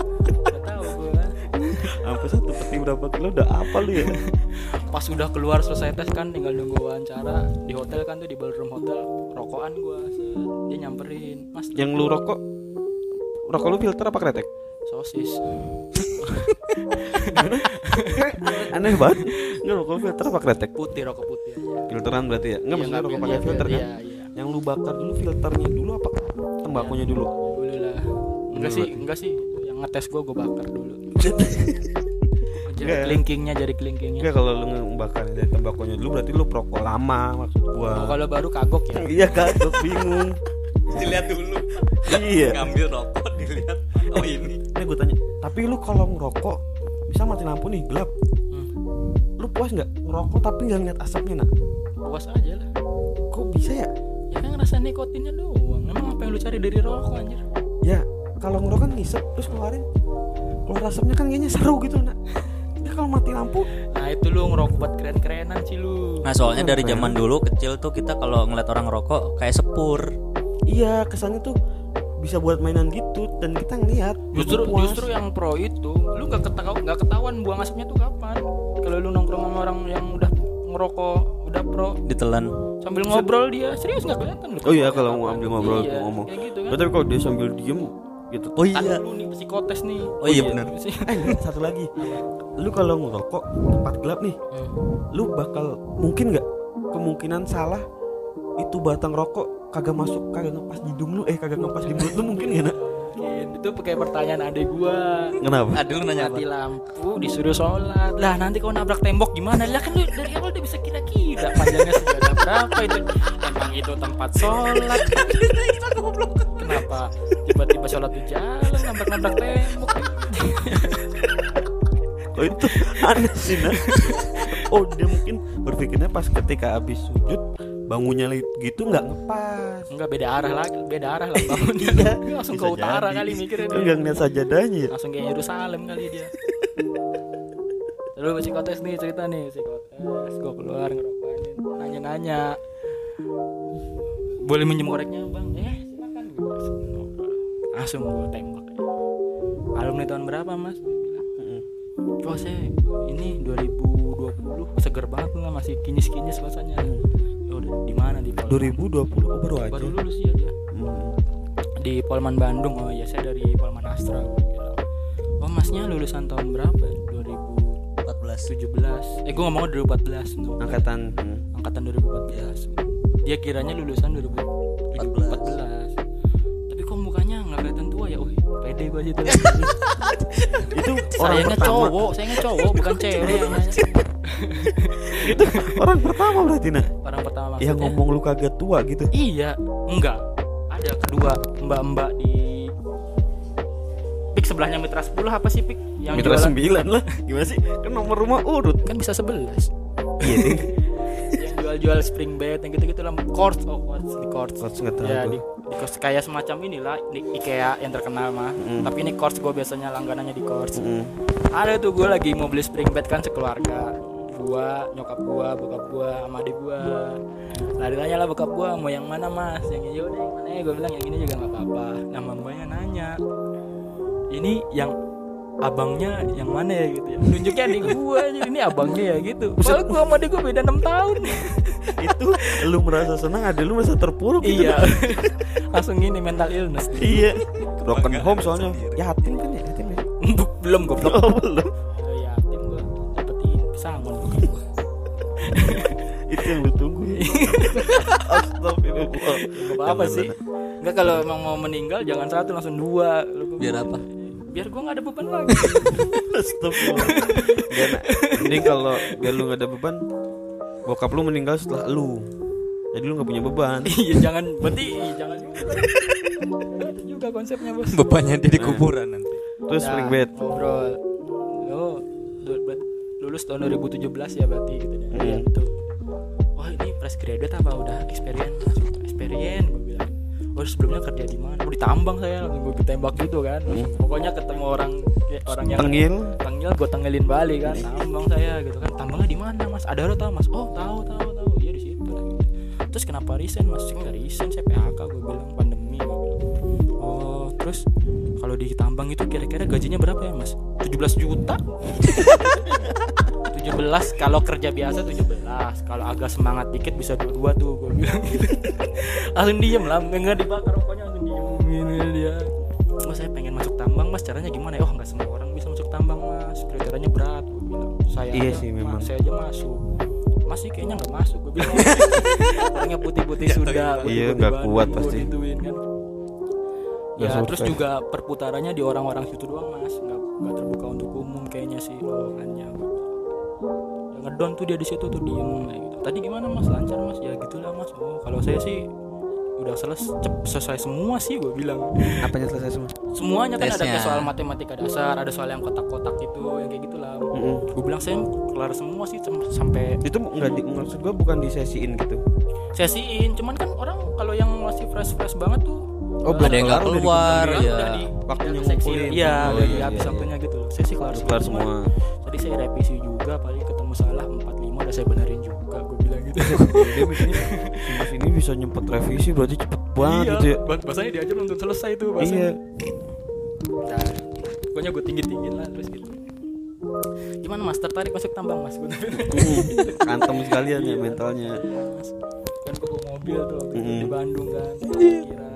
Sampai satu peti berapa kilo udah apa lu ya? pas udah keluar selesai tes kan tinggal nunggu wawancara di hotel kan tuh di ballroom hotel rokokan gua set. dia nyamperin mas Yang lu rokok rokok lu filter apa kretek? sosis Aneh banget. Enggak rokok filter apa kretek? putih rokok putih aja Filteran berarti ya? Enggak Iya, maksudnya nggak rokok pakai iya, filter kan? iya, iya. Yang lu bakar dulu filternya dulu apa tembakunya dulu? dulu lah enggak sih enggak sih yang ngetes gua gua bakar dulu jari Enggak. kelingkingnya jari kelingkingnya Enggak kalau lu ngebakar dari tembakunya dulu berarti lu perokok lama maksud gua. oh, kalau baru kagok ya Iya gua bingung. Dilihat dulu. iya. Ngambil rokok dilihat. Oh ini. Ini gue tanya, tapi lu kalau ngerokok bisa mati lampu nih gelap, hmm. lu puas nggak ngerokok tapi nggak ngeliat asapnya nak? puas aja lah Kok bisa ya? ya kan ngerasa nikotinnya doang emang apa yang lu cari dari rokok anjir Ya kalau ngerokok kan ngisep terus keluarin keluar asapnya kan kayaknya seru gitu nak. Ya kalau mati lampu, nah itu lu ngerokok buat keren-kerenan sih lu Nah soalnya dari zaman dulu kecil tuh kita kalau ngeliat orang rokok kayak sepur. iya kesannya tuh bisa buat mainan gitu dan kita ngeliat justru puas. justru yang pro itu lu gak ketahuan nggak ketahuan buang asapnya tuh kapan kalau lu nongkrong sama orang yang udah ngerokok udah pro Ditelan. sambil ngobrol dia serius nggak kelihatan lu Oh iya kalau mau ambil ngobrol Iya, ngomong. gitu kan Tapi kalau dia sambil diem gitu. Oh Kan iya. lu nih psikotes nih Oh iya benar. Eh satu lagi, lu kalau ngerokok tempat gelap nih, Hmm. lu bakal mungkin nggak kemungkinan salah itu batang rokok kagak masuk kagak ngepas di hidung lu eh kagak ngepas di mulut lu mungkin gak nak Mungkin. itu pakai pertanyaan adik gua Kenapa? Aduh lu nanya apa? mati lampu disuruh sholat lah nanti kalau nabrak tembok gimana lah kan lu dari awal udah bisa kira-kira panjangnya sejadah berapa itu emang itu tempat sholat kenapa tiba-tiba sholat di jalan nabrak-nabrak tembok Oh itu aneh sih nah. Oh dia mungkin berpikirnya pas ketika habis sujud bangunnya gitu nggak ngepas. enggak beda arah lagi beda arah lah bangunnya langsung ke utara jadi. kali mikirnya dia. nggak ngeliat sajadahnya ya. langsung kayak Yerusalem kali dia lalu psikotes nih cerita nih psikotes gue keluar ngerokokin nanya-nanya boleh minjem koreknya bang eh langsung gue tembak alumni tahun berapa mas Wah oh, saya ini 2020 seger banget nggak masih kinis kinis rasanya. Ya udah di mana di Polman? 2020 oh, baru aja. Baru lulus ya dia. Hmm. Di Polman Bandung oh ya saya dari Polman Astra. Oh masnya lulusan tahun berapa? 2014 17. Eh gue ngomong 2014. No. Angkatan hmm. angkatan 2014. Dia kiranya lulusan 2014. 2014 ya Wih, pede gue gitu itu orang sayangnya pertama. cowok sayangnya cowok bukan cewek yang nanya Itu orang pertama berarti nah. orang pertama Yang maksudnya ngomong lu kagak tua gitu. Iya, enggak. Ada kedua mbak-mbak di Pik sebelahnya Mitra 10 apa sih Pik? Yang Mitra jualan 9 lah. Gimana sih? Kan nomor rumah urut. kan bisa 11 Iya yang jual-jual spring bed yang gitu-gitu lah Quartz oh Quartz di Quartz Quartz nggak tahu ya di, kayak semacam inilah di IKEA yang terkenal mah. Tapi ini Quartz gue biasanya langganannya di Quartz Hmm. ada tuh gue lagi mau beli spring bed kan sekeluarga. Gua nyokap gua bokap gua sama adik gua. Lah ditanya lah bokap gua mau yang mana mas? Yang ini udah yang mana ya? Gue bilang yang ini juga nggak apa-apa. Nah mbaknya nanya ini yang abangnya yang mana ya gitu ya? Nunjuknya adik gua jadi ini abangnya ya gitu. Padahal gua sama adik gua beda 6 tahun. Itu lu merasa senang ada lu merasa terpuruk gitu. iya. Langsung ini mental illness. Iya. Broken home soalnya. Yatim kan ya yatim ya? Belum goblok. Oh belum. Oh, yatim gua dapetin pesangon itu yang lu tunggu. Astagfirullah Gak apa-apa sih. Enggak kalau emang mau meninggal jangan satu langsung dua. Biar apa? Biar gua nggak ada beban lagi. Astagfirullah. Nak. mending kalau biar lu gak ada beban bokap lu meninggal setelah lu. Jadi lu gak punya beban. Iya jangan Berarti jangan juga. Itu juga konsepnya bos. Bebannya dia di kuburan nanti. terus Nah, spring bed Ngobrol. Du- ber- Lulus tahun 2017 ya berarti gitu Iya. Hmm. Wah ini fresh graduate apa? Udah experience Experience gue bilang Oh sebelumnya kerja di mana? Oh di tambang saya gue ditembak gitu kan. Pokoknya ketemu orang kayak orang yang tengil Tengil gue tengelin balik kan tambang saya gitu kan. Tambangnya di mana mas? Ada lo tau mas? Oh tahu tahu tahu iya di situ terus kenapa resign mas? Nggak resign saya PHK gue bilang pandemi gue bilang. Oh terus kalau di tambang itu kira-kira gajinya berapa ya mas? 17 juta. 17 kalau kerja biasa 17 kalau agak semangat dikit bisa dua-dua tuh gue bilang. Gitu langsung diem lah nggak dibakar rokoknya langsung diem. Gini dia. Oh saya pengen masuk tambang mas. Caranya gimana ya? Oh nggak semua orang bisa masuk tambang mas. Kriterianya berat gue bilang. Saya Iya aja, sih, Mas, memang. saya aja masuk. Masih kayaknya nggak masuk gue bilang. Orangnya putih-putih sudah iya, putih-putih nggak kuat pasti. gituin kan Ya terus survive. juga perputarannya di orang-orang situ doang mas. Nggak nggak terbuka untuk umum kayaknya sih lowongannya ya ngedon tuh dia di situ tuh diem kayak gitu. Tadi gimana mas? Lancar mas? Ya gitulah mas. Oh kalau saya sih udah selesai selesai semua sih gue bilang. Apanya selesai semua? Semuanya kan ada Tesnya. kayak soal matematika dasar ada soal yang kotak-kotak itu yang kayak gitulah. Gue bilang saya kelar semua sih sampai itu nggak di, maksud gua bukan disesiin gitu? Sesiin cuman kan orang kalau yang masih fresh fresh banget tuh Oh, belum Ada yang nggak udah keluar, ya. Waktunya ngumpulin. iya udah iya, dihabis iya, waktunya gitu saya sih kelar, kelar semua. semua. Tadi saya revisi juga paling ketemu salah 45 udah saya benerin juga gue bilang gitu. Dia mikirnya mas ini bisa nyempet revisi berarti cepet banget gitu ya. bah- bahasanya dia aja belum selesai tuh bahasanya. Iya. Nah, pokoknya gue tinggi tinggiin lah terus gitu. Gimana mas? Tertarik masuk tambang mas? Gue kantem sekalian ya mentalnya. Mas, kan gue bawa mobil tuh itu Mm. di Bandung kan parkiran. nongkrong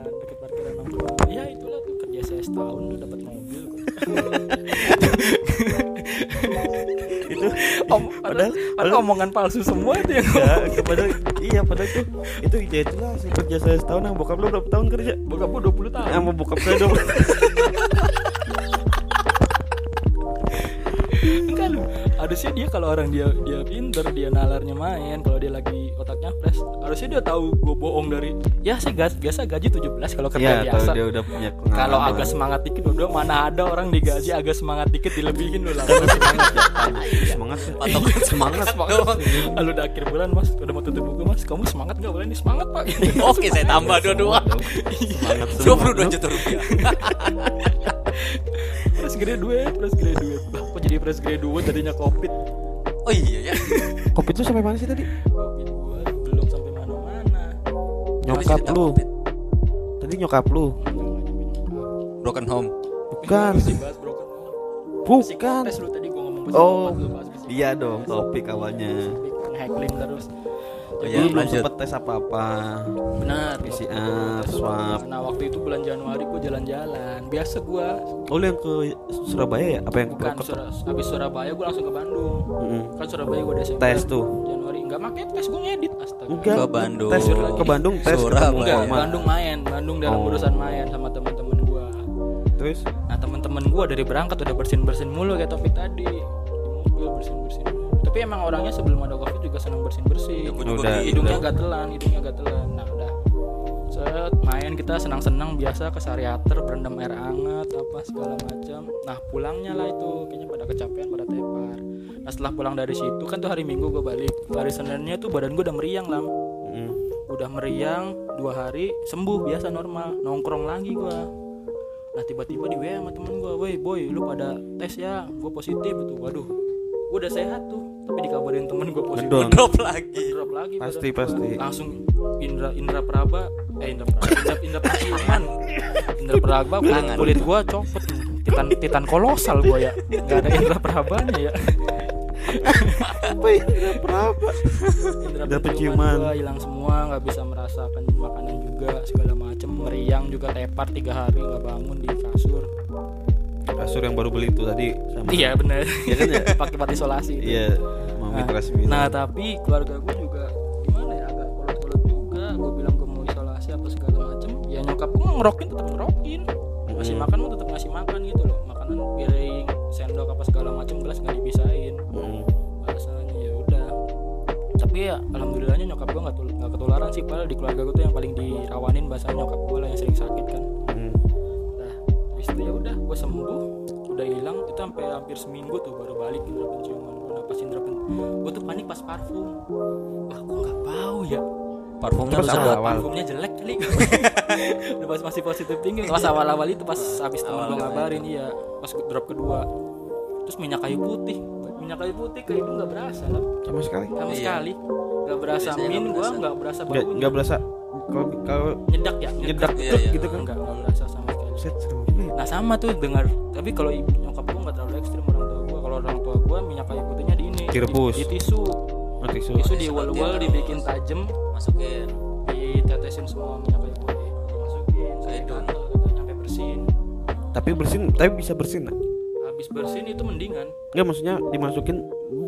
ya itulah tuh kerja saya setahun tuh dapat mobil. Itu om padahal, padahal omongan palsu semua itu yang ya, padahal iya padahal itu itu ide itulah saya kerja saya setahun nah bokap lu berapa tahun kerja? Bokap lu 20 tahun. Mau bokap saya 20 enggak lu harusnya dia kalau orang dia dia pinter dia nalarnya main kalau dia lagi otaknya fresh harusnya dia tahu gue bohong dari ya sih gas biasa gaji 17 kalau kerja ya biasa. atau dia udah punya kalau agak semangat dikit udah mana ada orang digaji agak semangat dikit dilebihin lu lah. Semangat ya semangat ya Patokan semangat doang. lalu udah akhir bulan mas udah mau tutup buku mas kamu semangat nggak? Bulan ini semangat pak. Oke, saya tambah dua-dua. semangat Dua semua puluh dua juta rupiah. fresh graduate fresh graduate. Lah, kok jadi fresh graduate? Tadinya covid. Oh iya ya. kopi itu sampai mana sih tadi? Covid gua belum sampai mana-mana. Nyokap lu Covid. tadi nyokap lu. Broken home. bukan. Bukan. Tes lu tadi gua ngomong Oh, iya dong topik awalnya. Nge-hackling terus Oh Lu iya, belum sempet tes apa-apa benar PCR, swab nah waktu itu bulan Januari gua jalan-jalan biasa gua Oh yang ke Surabaya ya? Apa yang ke bukan Purwokerto? Sura, habis Surabaya gua langsung ke Bandung Mm-mm. kan Surabaya gua Desember Tes tuh Januari nggak pakai tes gua ngedit astaga Enggak Ke Bandung. Tes ke Bandung tes Surabaya. Bandung main, Bandung dalam Oh. urusan main sama teman-teman gua. Terus Nah, teman-teman gua dari berangkat udah bersin-bersin mulu kayak topik tadi. Di mobil bersin-bersin mulu. Tapi emang orangnya sebelum ada Covid juga senang bersin-bersin. Ya, gua juga Udah, gitu. Hidungnya gatelan, hidungnya gatelan. Nah, udah. Set, main kita senang-senang biasa ke Sariater berendam air hangat apa segala macam. Nah, pulangnya lah itu kayaknya pada kecapean, pada tepar. Nah, setelah pulang dari situ kan tuh hari Minggu gua balik. Hari Seninnya tuh badan gua udah meriang lah mm, udah meriang dua hari sembuh biasa normal nongkrong lagi gua nah tiba-tiba di WA sama temen gua woi boy lu pada tes ya gua positif itu waduh gua udah sehat tuh tapi dikabarin temen gua positif. Ngedon. Drop lagi. drop lagi Pasti, badan pasti. langsung Indra Indra Praba eh Indra Praba Indra, Indra Indra Praba kulit, kulit gua copot. Titan titan kolosal gua ya. Nggak ada Indra Prabanya ya. Apa ini berapa? Indra Indra penciuman. gua hilang semua nggak bisa merasakan makanan juga segala macem meriang juga tepar tiga hari nggak bangun di kasur Kasur yang baru beli itu tadi sama iya bener Iya kan ya? pakai tempat isolasi itu. Iya Mami nah, sembilan. nah tapi keluarga gue juga gimana ya agak kolot-kolot juga gue bilang gue mau isolasi apa segala macem ya nyokap gue ngerokin tetap ngerokin ngasih Mm. makan mau tetap ngasih makan gitu loh makanan piring sendok apa segala macem gelas nggak dipisahin Mm. bahasanya ya udah tapi ya alhamdulillahnya nyokap gue nggak tul- nggak ketularan sih padahal di keluarga gue tuh yang paling dirawanin bahasa nyokap gue lah yang sering sakit kan habis itu ya udah gue sembuh. Udah hilang itu sampai hampir seminggu tuh baru balik indra penciuman gue napas indra pen gue tuh panik pas parfum. Wah gue nggak bau ya? Parfumnya Pas awal. awal. parfumnya jelek kali udah pas masih positif tinggi. Pas awal-awal itu pas habis temen gue ngabarin. iya. Pas drop kedua. Terus minyak kayu putih. Minyak kayu putih ke hidung nggak berasa lah Sama sekali. sama Iya. sekali. Nggak berasa Biasanya min berasa. nggak berasa baunya nggak berasa kalau kalau nyedak ya? nyedak Iya, tek iya. gitu kan. nggak nggak berasa sama sekali. Set serem juga. Nah sama tuh dengar tapi kalau ibu nyokap gua nggak terlalu ekstrim orang tua gua kalau orang tua gua minyak kayu putihnya di ini Direbus. di, di tisu Oh, tisu. tisu Direbus. diwel-wel dibikin tajem Masukin. ditetesin semua minyak kayu putih masukin saya gatel gitu nyampe bersin Tapi bersin, tapi bisa bersin. Nah. habis bersin itu mendingan Enggak maksudnya dimasukin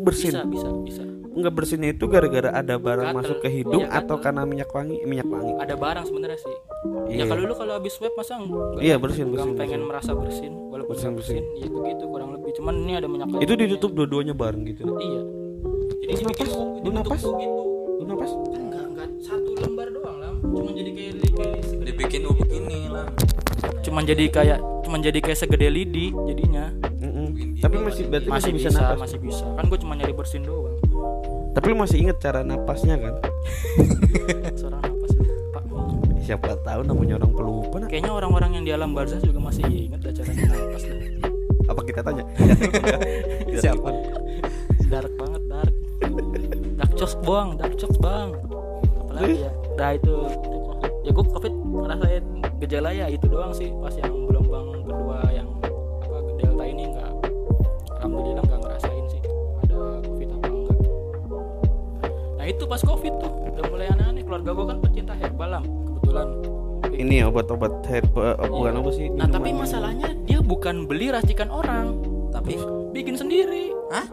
bersin. bisa bisa bisa Enggak bersinnya itu gara-gara ada barang Gatel. masuk ke hidung Iya, atau karena minyak wangi, minyak wangi. ada barang sebenarnya sih Iya. ya kalau lu kalau habis swab masa enggak Iya, bersin, enggak bersin, pengen bersin. merasa bersin walaupun Bersin, bersin, bersin. bersin ya begitu kurang lebih cuman ini ada minyak kayu Itu ditutup dua-duanya bareng gitu. iya jadi napas? bu- Lu dibentuk napas? gitu Lu napas? kan enggak enggak satu lembar doang lah cuman jadi kayak kayak Dibikin lu begini lah. cuman jadi kayak cuman jadi kayak segede lidi jadinya Mm-mm. Tapi masih berarti masih, masih bisa, bisa, napas. masih bisa kan gue cuma nyari bersin doang Tapi lu masih inget cara napasnya kan? seorang napas lupa Siapa tahu namanya orang pelupa. Nah. kayaknya orang-orang yang di alam barzah juga masih inget caranya napas dah. Apa kita tanya? Siapa? dark banget dark dark jokes bang dark jokes bang apalagi ya nah itu ya gue covid ngerasain gejala ya itu doang sih pas yang gelombang kedua yang apa delta ini enggak alhamdulillah nggak ngerasain nah itu pas covid tuh udah mulai aneh-aneh keluarga gue kan pecinta herbal lam kebetulan Ini obat-obat herbal, oh, bukan Iya. apa sih? nah tapi masalahnya dia bukan beli racikan orang Tapi bikin sendiri Hah?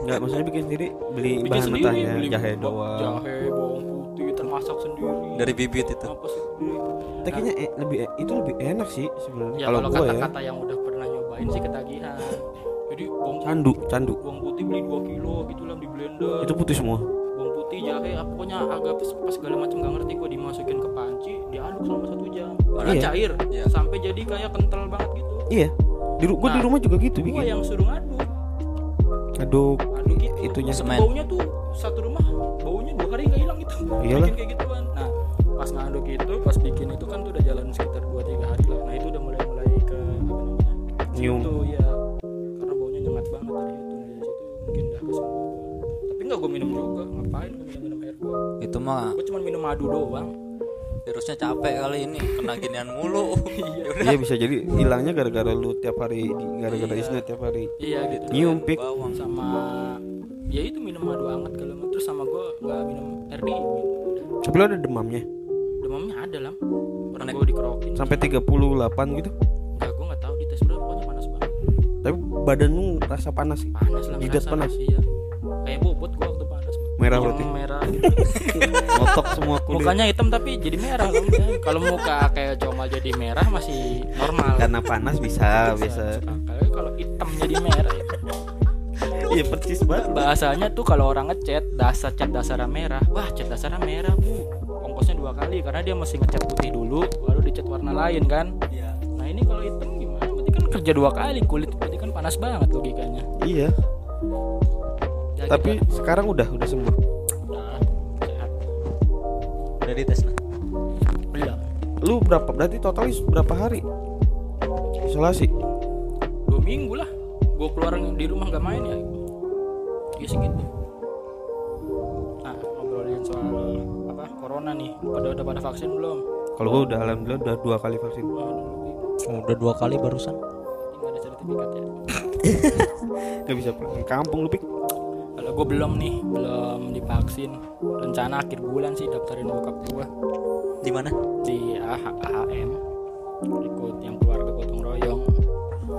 Enggak, maksudnya bikin sendiri, beli bikin bahan sendiri mentahnya, beli jahe doang. jahe bawang putih termasak sendiri dari bibit itu. apa sih sendiri Tapi kayaknya eh, lebih itu lebih enak sih sebenarnya. ya kalau kalau ya. kata-kata yang udah pernah nyobain sih ketagihan jadi bawang candu candu. bawang putih beli 2 kilo gitu lah di blender. Itu putih semua? Bawang putih jahe ah, pokoknya agak pas, segala macam gak ngerti gua dimasukin ke panci diaduk selama satu jam. Karena Iya. cair Iya. sampai jadi kayak kental banget gitu. Iya. Di gua di Nah, rumah juga gitu gua bikin. yang suruh ngaduk. Aduk aduk gitu. itunya. Itu Semen. baunya tuh satu rumah baunya dua hari nggak hilang gitu. Iyalah. bikin kayak gituan minum juga ngapain gue minum minum air gua itu mah gue cuma minum madu doang virusnya capek kali ini kena ginian mulu iya bisa jadi hilangnya gara-gara lu tiap hari gara-gara Iya. isnet tiap hari iya gitu nyium pik bawang sama ya itu minum madu hangat kalau mau terus sama gue nggak minum air dingin tapi lu ada demamnya demamnya ada lah orang Nek. gue dikerokin sampai 38 gitu Enggak, gue nggak tahu di tes berapa pokoknya panas banget. tapi badan lu rasa panas sih Panas lah. Jidat ngerasa. panas? Iya. Kayak bobot gue waktu panas. Merah Yang berarti? Merah gitu. ngotok semua kulit Mukanya hitam tapi jadi merah. Kalau muka kayak comal jadi merah masih normal. karena panas bisa bisa Kalau kalau hitam jadi merah. ya. iya percis banget Bahasanya tuh kalau orang ngecat dasar cat dasarnya merah. Wah, cat dasarnya merah, Bu. Ongkosnya dua kali karena dia mesti ngecat putih dulu baru dicat warna lain kan. Iya. Nah, ini kalau hitam gimana? Berarti kan kerja dua kali kulit berarti kan panas banget logikanya. iya Ya, tapi gitu. sekarang udah udah sembuh. Udah, sehat. udah dites nah Belum. lu berapa berarti totalis berapa hari? Isolasi? Dua minggu lah. Gue keluar di rumah nggak main ya. Ya segitu nah ngobrolin soal apa corona nih. Pada udah pada vaksin belum? Kalau gua udah alhamdulillah udah dua kali vaksin. Aduh, udah dua kali barusan? Nggak ada sertifikat ya. Nggak bisa pulang. Ke kampung lu pik gue belum nih belum divaksin. Rencana akhir bulan sih daftarin bokap gue di mana? Di AH AHM ikut yang keluarga gotong royong.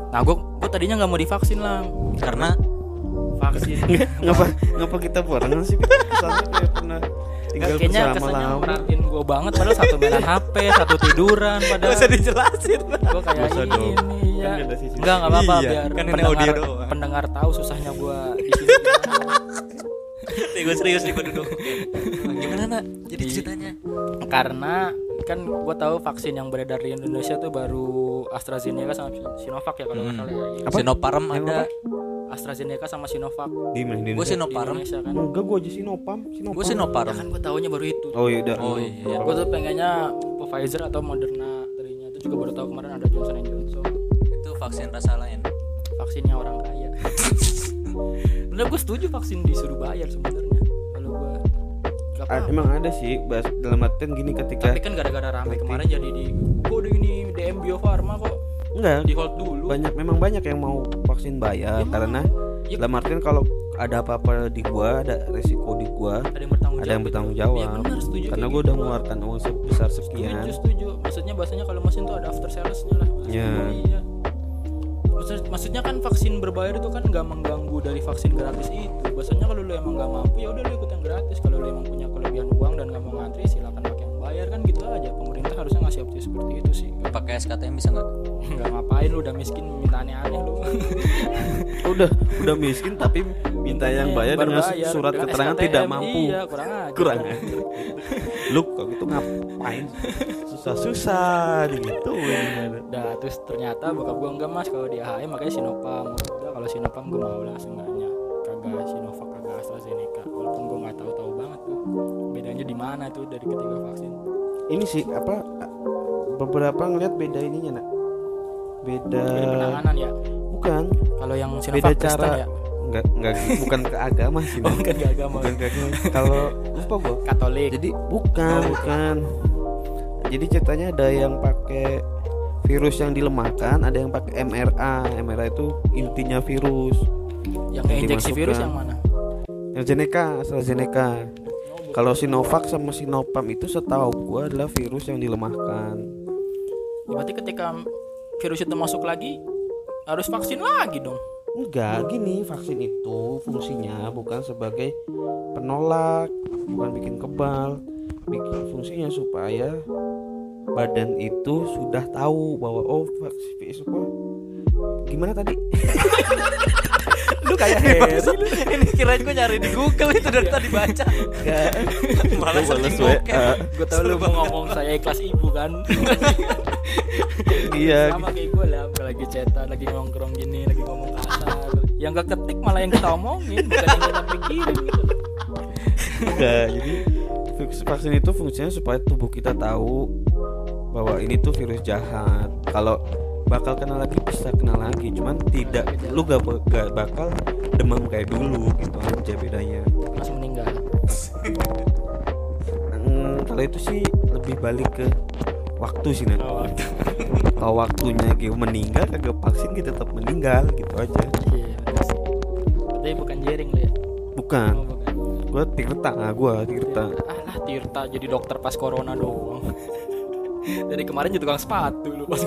Nah gue gue tadinya nggak mau divaksin lah karena? Vaksin. Ngapa ngapa kita barengan sih? Kayak pernah tinggal kayaknya bersama kesannya merhatiin gue banget padahal satu mainan HP satu tiduran padahal dijelasin. gue kayak usah ini dong. ya. Kan nggak apa-apa Iya, biar kan ini pendengar pendengar tahu susahnya gue di sini nih gue serius nih gue duduk. Gimana nak? Jadi Di- ceritanya? Karena kan gue tahu vaksin yang beredar di Indonesia tuh baru AstraZeneca sama Sinovac ya kalau nggak Hmm. salah ya. Apa? Sinopharm ada. AstraZeneca sama Sinovac. Di mana? Di gue Indonesia? di Sinopharm Indonesia kan? Enggak gua aja sinopam sinopam gue ya Sinopharm kan gue tahunya baru itu. Oh iya udah. Oh, iya. gue tuh pengennya Pfizer atau Moderna tadinya itu juga baru tahu kemarin ada Johnson Johnson. Itu vaksin rasa lain. Vaksinnya orang kaya bener gue setuju vaksin disuruh bayar sebenarnya. Kalau gue gak A- paham. emang ada sih bahas dalam artian gini ketika tapi kan gara-gara rame kemarin jadi di kok udah ini DM Bio Farma kok. Enggak. Di hold dulu. Banyak memang banyak yang mau vaksin bayar Emang. karena Ya. dalam artian kalau ada apa-apa di gua ada resiko di gua ada yang bertanggung ada yang jawab. bertanggung gitu. jawab. Iya benar setuju karena kayak gua gitu. udah mengeluarkan uang sebesar sekian. setuju. Setuju maksudnya bahasanya kalau mesin tuh ada after salesnya lah. Ya. iya Maksud- maksudnya kan vaksin berbayar itu kan nggak mengganggu dari vaksin gratis itu. Bahasanya kalau lu emang nggak mampu ya udah lu ikut yang gratis. Kalau lu emang punya kelebihan uang dan nggak mau ngantri silakan bayar kan gitu aja. Pemerintah harusnya ngasih opsi seperti itu sih. Pakai SKTM bisa nggak? Nggak ngapain lu udah miskin minta aneh-aneh lu. Udah udah miskin tapi minta yang bayar dengan Berbayar, surat dengan keterangan SKTM, tidak mampu. iya kurang aja kurang aja. lu kok gitu ngapain? Susah-susah gitu Udah terus ternyata bokap gua enggak mas. Kalau di AHM makanya Sinopam udah kalau Sinopam gua mau lah seenggaknya kagak Sinovac kagak AstraZeneca. Walaupun gua nggak tahu-tahu banget tuh bedanya di mana tuh dari ketiga vaksin? Ini sih apa beberapa ngeliat beda ininya nak. Beda dari penanganan ya? Bukan. Kalau yang beda Sinovac Kristen cara ya? Nggak nggak bukan ke agama sih oh, bukan ke agama. Bukan ke agama. Kalau lupa gua. Katolik. Jadi bukan Oh, bukan. jadi ceritanya ada yang pakai virus yang dilemahkan ada yang pakai mRA mRA itu intinya virus yang yang injeksi virus yang mana? AstraZeneca AstraZeneca. Oh, bukan. Kalau Sinovac sama Sinopam itu setahu gua adalah virus yang dilemahkan. Ya, berarti ketika virus itu masuk lagi harus vaksin lagi dong? Enggak gini vaksin itu fungsinya bukan sebagai penolak bukan bikin kebal bikin fungsinya supaya badan itu sudah tahu bahwa oh vaksin apa? Gimana tadi lu kayak Harry lu. ini kirain gue nyari di Google itu dari tadi baca. Malah searching bokep Ah, gue tau lu mau ngomong saya ikhlas ibu kan. Iya. Sama kayak gue lah lagi cetak lagi nongkrong gini lagi ngomong kasar. Yang gak ketik malah yang kita omongin bukan yang kita pikirin gitu. Enggak jadi vaksin itu fungsinya supaya tubuh kita tahu bahwa ini tuh virus jahat. Kalau bakal kena lagi bisa kena lagi. Cuman tidak lu gak, gak bakal demam kayak dulu gitu aja bedanya. Langsung meninggal. Hmm, kalau itu sih lebih balik ke waktu sih nah oh, kalau waktunya gitu meninggal kagak vaksin kita tetap meninggal gitu aja. Iya tapi bukan jering lu ya? Bukan. Oh, bukan. Gua Tirta ah gua Tirta. Alah Tirta jadi dokter pas corona doang dari kemarin jadi tukang sepatu lu pas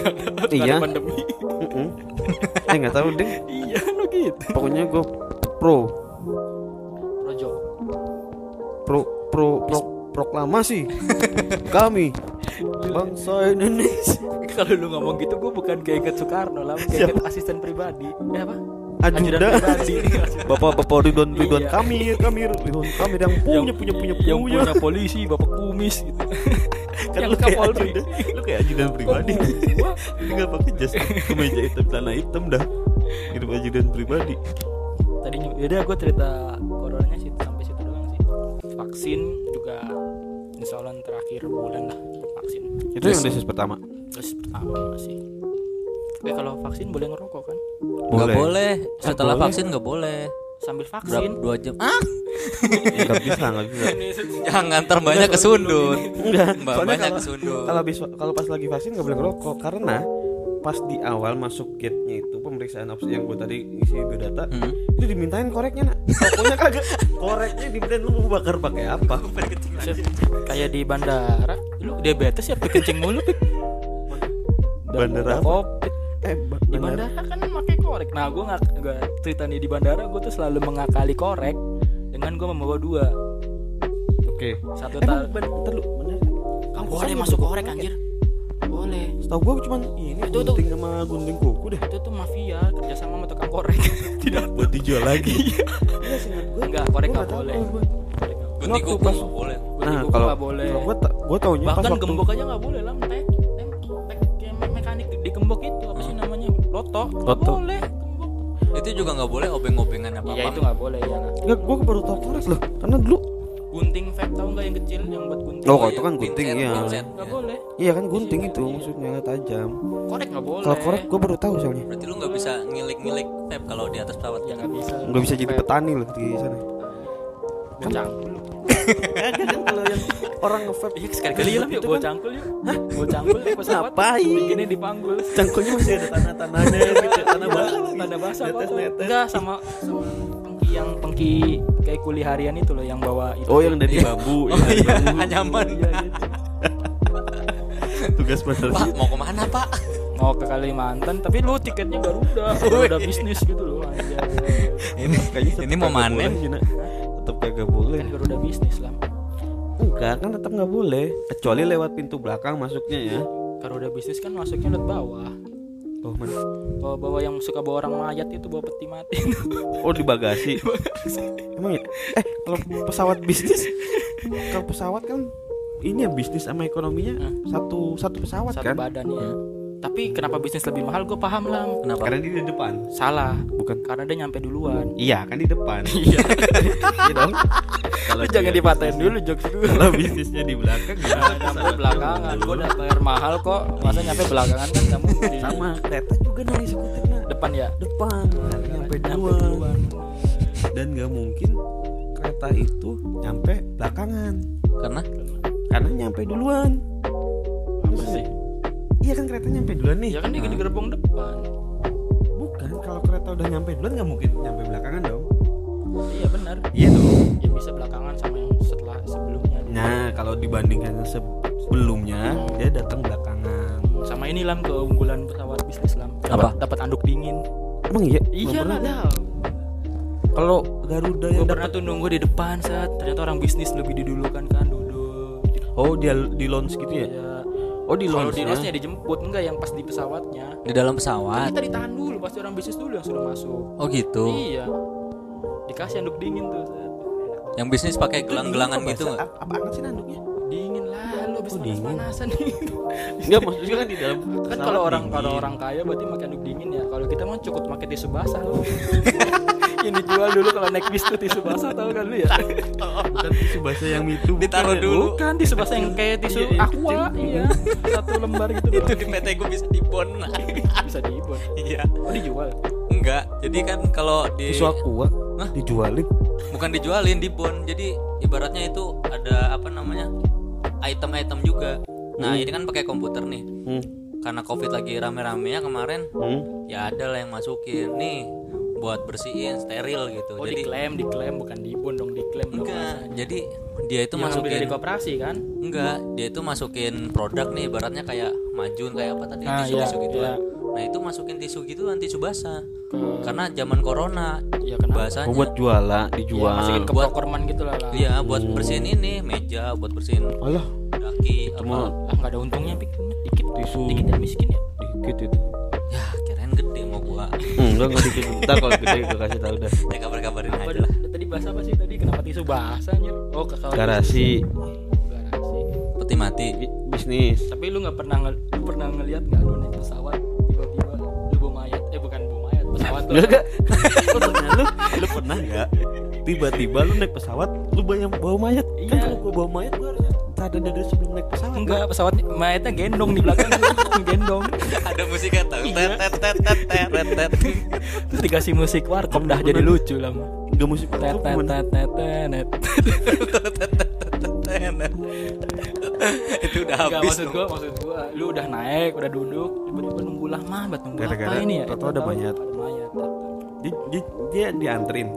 Iya. pandemi. Eh nggak tahu deh iya lo gitu. Pokoknya gua pro. Rojo pro pro pro proklamasi. Kami bangsa Indonesia. Kalau lu ngomong gitu gue bukan kayak Soekarno lah kayak asisten pribadi. Eh apa? Ajudan pribadi. Bapak bapak Ridwan Ridwan Iya. kami kami Ridwan kami yang punya punya punya yang punya punya polisi bapak kumis gitu kan yang lu kayak ajudan lu kayak ajudan pribadi. Gua- Ini nggak pakai jas kemeja hitam celana hitam dah. Hidup ajudan pribadi. Tadi udah gue cerita coronanya sih sampai situ doang sih. Vaksin juga insya Allah terakhir bulan lah vaksin. Itu yang dosis pertama? Terus pertama sih Oke kalau vaksin boleh ngerokok kan? Nggak boleh. setelah boleh. vaksin nggak boleh sambil berapa vaksin dua jam ah nggak bisa nggak bisa jangan ntar banyak kesundut Enggak, Mbak, banyak kesundut. Kalau habis kalau pas lagi vaksin nggak boleh ngerokok karena pas di awal masuk gate-nya itu pemeriksaan opsi yang gue tadi isi biodata Hmm. itu dimintain koreknya nak pokoknya kagak koreknya dimintain lu mau bakar pakai apa kayak di bandara lu diabetes ya kencing mulu Pik. Bandara apa? Covid. eh ba- di bandara kan korek. Nah gue nggak gua cerita nih di bandara gue tuh selalu mengakali korek dengan gue membawa dua. Oke. Satu emang tal lu bener Nggak boleh masuk korek anjir. Boleh. Setahu gue cuman ini Itu tuh- sama gunting kuku deh. Itu tuh mafia kerjasama sama tukang korek. Tidak buat dijual lagi. Iya. Seingat gue enggak korek nggak tahu boleh. gunting Waktu kuku pas- nggak boleh. nah kalau nggak boleh. kalau gue gue taunya pas bahkan gembok aja nggak boleh lah tek tek tek kayak mekanik di gembok itu nggak Loto. boleh itu juga nggak boleh obeng-obengan apa apa itu nggak boleh ya Enggak, gue baru tau korek loh karena dulu gunting vape tahu nggak yang kecil yang buat gunting Oh, Oh, kalau itu kan gunting iya. pinset. nggak boleh Iya kan gunting itu maksudnya tajam. korek nggak boleh Kalau korek gue baru tahu soalnya. berarti lu nggak bisa ngilik-ngilik vape kalau di atas pesawat ya nggak bisa Nggak bisa jadi petani loh di sana. Bawa cangkul kan kalau yang orang nge-vape iya sekali-kali lah yuk Itu bawa kan- cangkul yuk. Bawa cangkul di pesawat Ngapain? bikinnya dipanggul cangkulnya masih ada tanah-tanahnya gitu, tanah basah lagi. tanda basah apa enggak sama sama pengki yang pengki kayak kuli harian itu loh yang bawa itu. Oh yang dari Iya. bambu, oh iya bambu. anyaman Iya, gitu. Tugas bener. pak mau ke mana pak? Mau ke Kalimantan tapi lu tiketnya Garuda. Garuda bisnis gitu loh ini ini mau manen Tetep kagak boleh. kan Garuda bisnis lah Enggak kan tetap nggak boleh. Kecuali lewat pintu belakang masuknya ya. Garuda bisnis kan masuknya lewat bawah Oh mana? bawa bawa yang suka bawa orang mayat itu bawa peti mati Oh di bagasi. Emang ya? Eh kalau pesawat bisnis, kalau pesawat kan ini ya bisnis sama ekonominya satu satu pesawat satu kan? badan ya tapi kenapa bisnis lebih mahal? Gue paham lah kenapa? Karena dia di depan, salah. Bukan? karena dia nyampe duluan. Iya kan di depan. iya. Iya dong. lu jangan dipatahin dulu jokes gue Kalau bisnisnya di belakang gimana? nyampe belakangan. gue udah bayar mahal kok. Masa nyampe belakangan kan kamu Sama. Kereta juga nih skuternya depan ya? Depan. Nyampe Nyampe duluan. duluan. dan nggak mungkin kereta itu nyampe belakangan. Karena? Karena nyampe duluan. Apa sih iya kan kereta nyampe duluan nih. Ya kan dia di gerbong depan. Bukan kalau kereta udah nyampe duluan nggak mungkin nyampe belakangan dong. Iya benar. Iya dong. Ya bisa belakangan sama yang setelah sebelumnya. Nah kalau dibandingkan sebelumnya dia datang belakangan. Sama ini lam keunggulan pesawat bisnis lam. Apa? dapat anduk dingin. Emang iya? Iya lah kalau Garuda yang pernah dapat tuh nunggu di depan saat ternyata orang bisnis lebih didulukan kan duduk. Oh dia di launch gitu ya? Ya oh di kalau launch di losnya dijemput enggak yang pas di pesawatnya. Di dalam kan pesawat kita ditahan dulu pasti orang bisnis dulu yang sudah masuk. Oh gitu? Iya. Dikasih anduk dingin tuh. Yang bisnis pakai gelang-gelangan gitu nggak? Apa, apa anget sih nanduknya? Dingin lah lu habis Oh, dingin. panasan Enggak maksudnya kan di dalam kan kalau orang kalau orang kaya berarti pakai anduk dingin ya kalau kita mah cukup pakai tisu basah lu yang dijual dulu kalau naik bis tuh tisu basah tau kan lu ya Bukan tisu basah yang itu Ditaruh bukan ya? dulu. bukan tisu basah yang kayak tisu Iya, iya, aqua iya satu lembar gitu Itu di PT gue bisa dibon. bisa diibon Iya. oh dijual Enggak. Jadi kan kalau di Tisu aqua Hah? dijualin. bukan dijualin dibon. Jadi ibaratnya itu ada apa namanya? Item-item juga. Nah, ini kan pakai komputer nih. Hmm. Karena Covid lagi rame-ramenya kemarin, Hmm. ya ada lah yang masukin nih buat bersihin steril gitu. oh jadi diklaim diklaim bukan diibon dong diklaim dong enggak. Jadi dia itu masuk masukin dari koperasi kan Enggak, dia itu masukin produk nih ibaratnya kayak majun kayak apa tadi Ah, tisu iya, tisu gitu iya. Nah, itu masukin tisu gitu kan tisu basah. ke Karena zaman corona ya kenapa bahasanya Oh, buat jualan, ya, dijual. masukin ke Buat- prokerman gitu lah lah Iya, buat bersihin ini meja, buat bersihin Alah, daki Cuma- apa. ah nggak ada untungnya pik dikit tisu dikit dan miskin ya dikit itu. Ya, kirain gede mau gua. Enggak, enggak dikit. Ntar kalau gede gue kasih tahu dah. Ya kabar-kabarin apa aja lah. tadi bahasa apa sih tadi kenapa tisu basah anjir oh kalau Garasi garasi Peti mati. bi- bisnis. tapi lu nggak pernah lu pernah ngeliat nggak lu naik pesawat pesawat tuh Enggak, enggak. Lu lu, pernah enggak? Tiba-tiba lu naik pesawat, lu bayang bawa mayat. Kan Iya. kalau gua bawa mayat gua harusnya sadar dari sebelum naik pesawat. enggak pesawat mayatnya gendong di belakang gendong Ada musiknya tuh. Tet tet tet tet tet tet tet. terus dikasih musik warkop dah jadi lucu lah Enggak musik tet warkop tet gimana? tet tet tet Itu udah Enggak habis. maksud gua maksud gua lu udah naik udah duduk tiba-tiba nunggu lama banget nunggu Gara-gara apa ini ya tau-tau ada mayat. ada mayat Dia, dia, dia dianterin.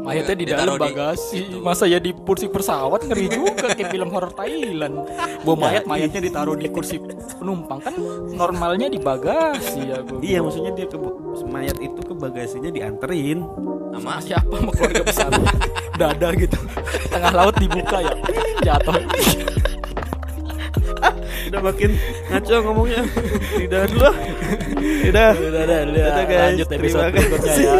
Mayatnya di dalam di bagasi situ. masa ya di kursi pesawat? Ngeri juga kayak film horor Thailand. Bawa mayat mayatnya ditaruh di kursi penumpang. Kan normalnya di bagasi ya gua Iya, maksudnya dia ke mayat itu ke bagasinya dianterin. Sama siapa sama keluarga besar? Dada gitu. Tengah laut dibuka ya. Jatuh. Udah makin ngaco ngomongnya. Tidak dulu. Tidak. Udah, guys. lanjut episode berikutnya ya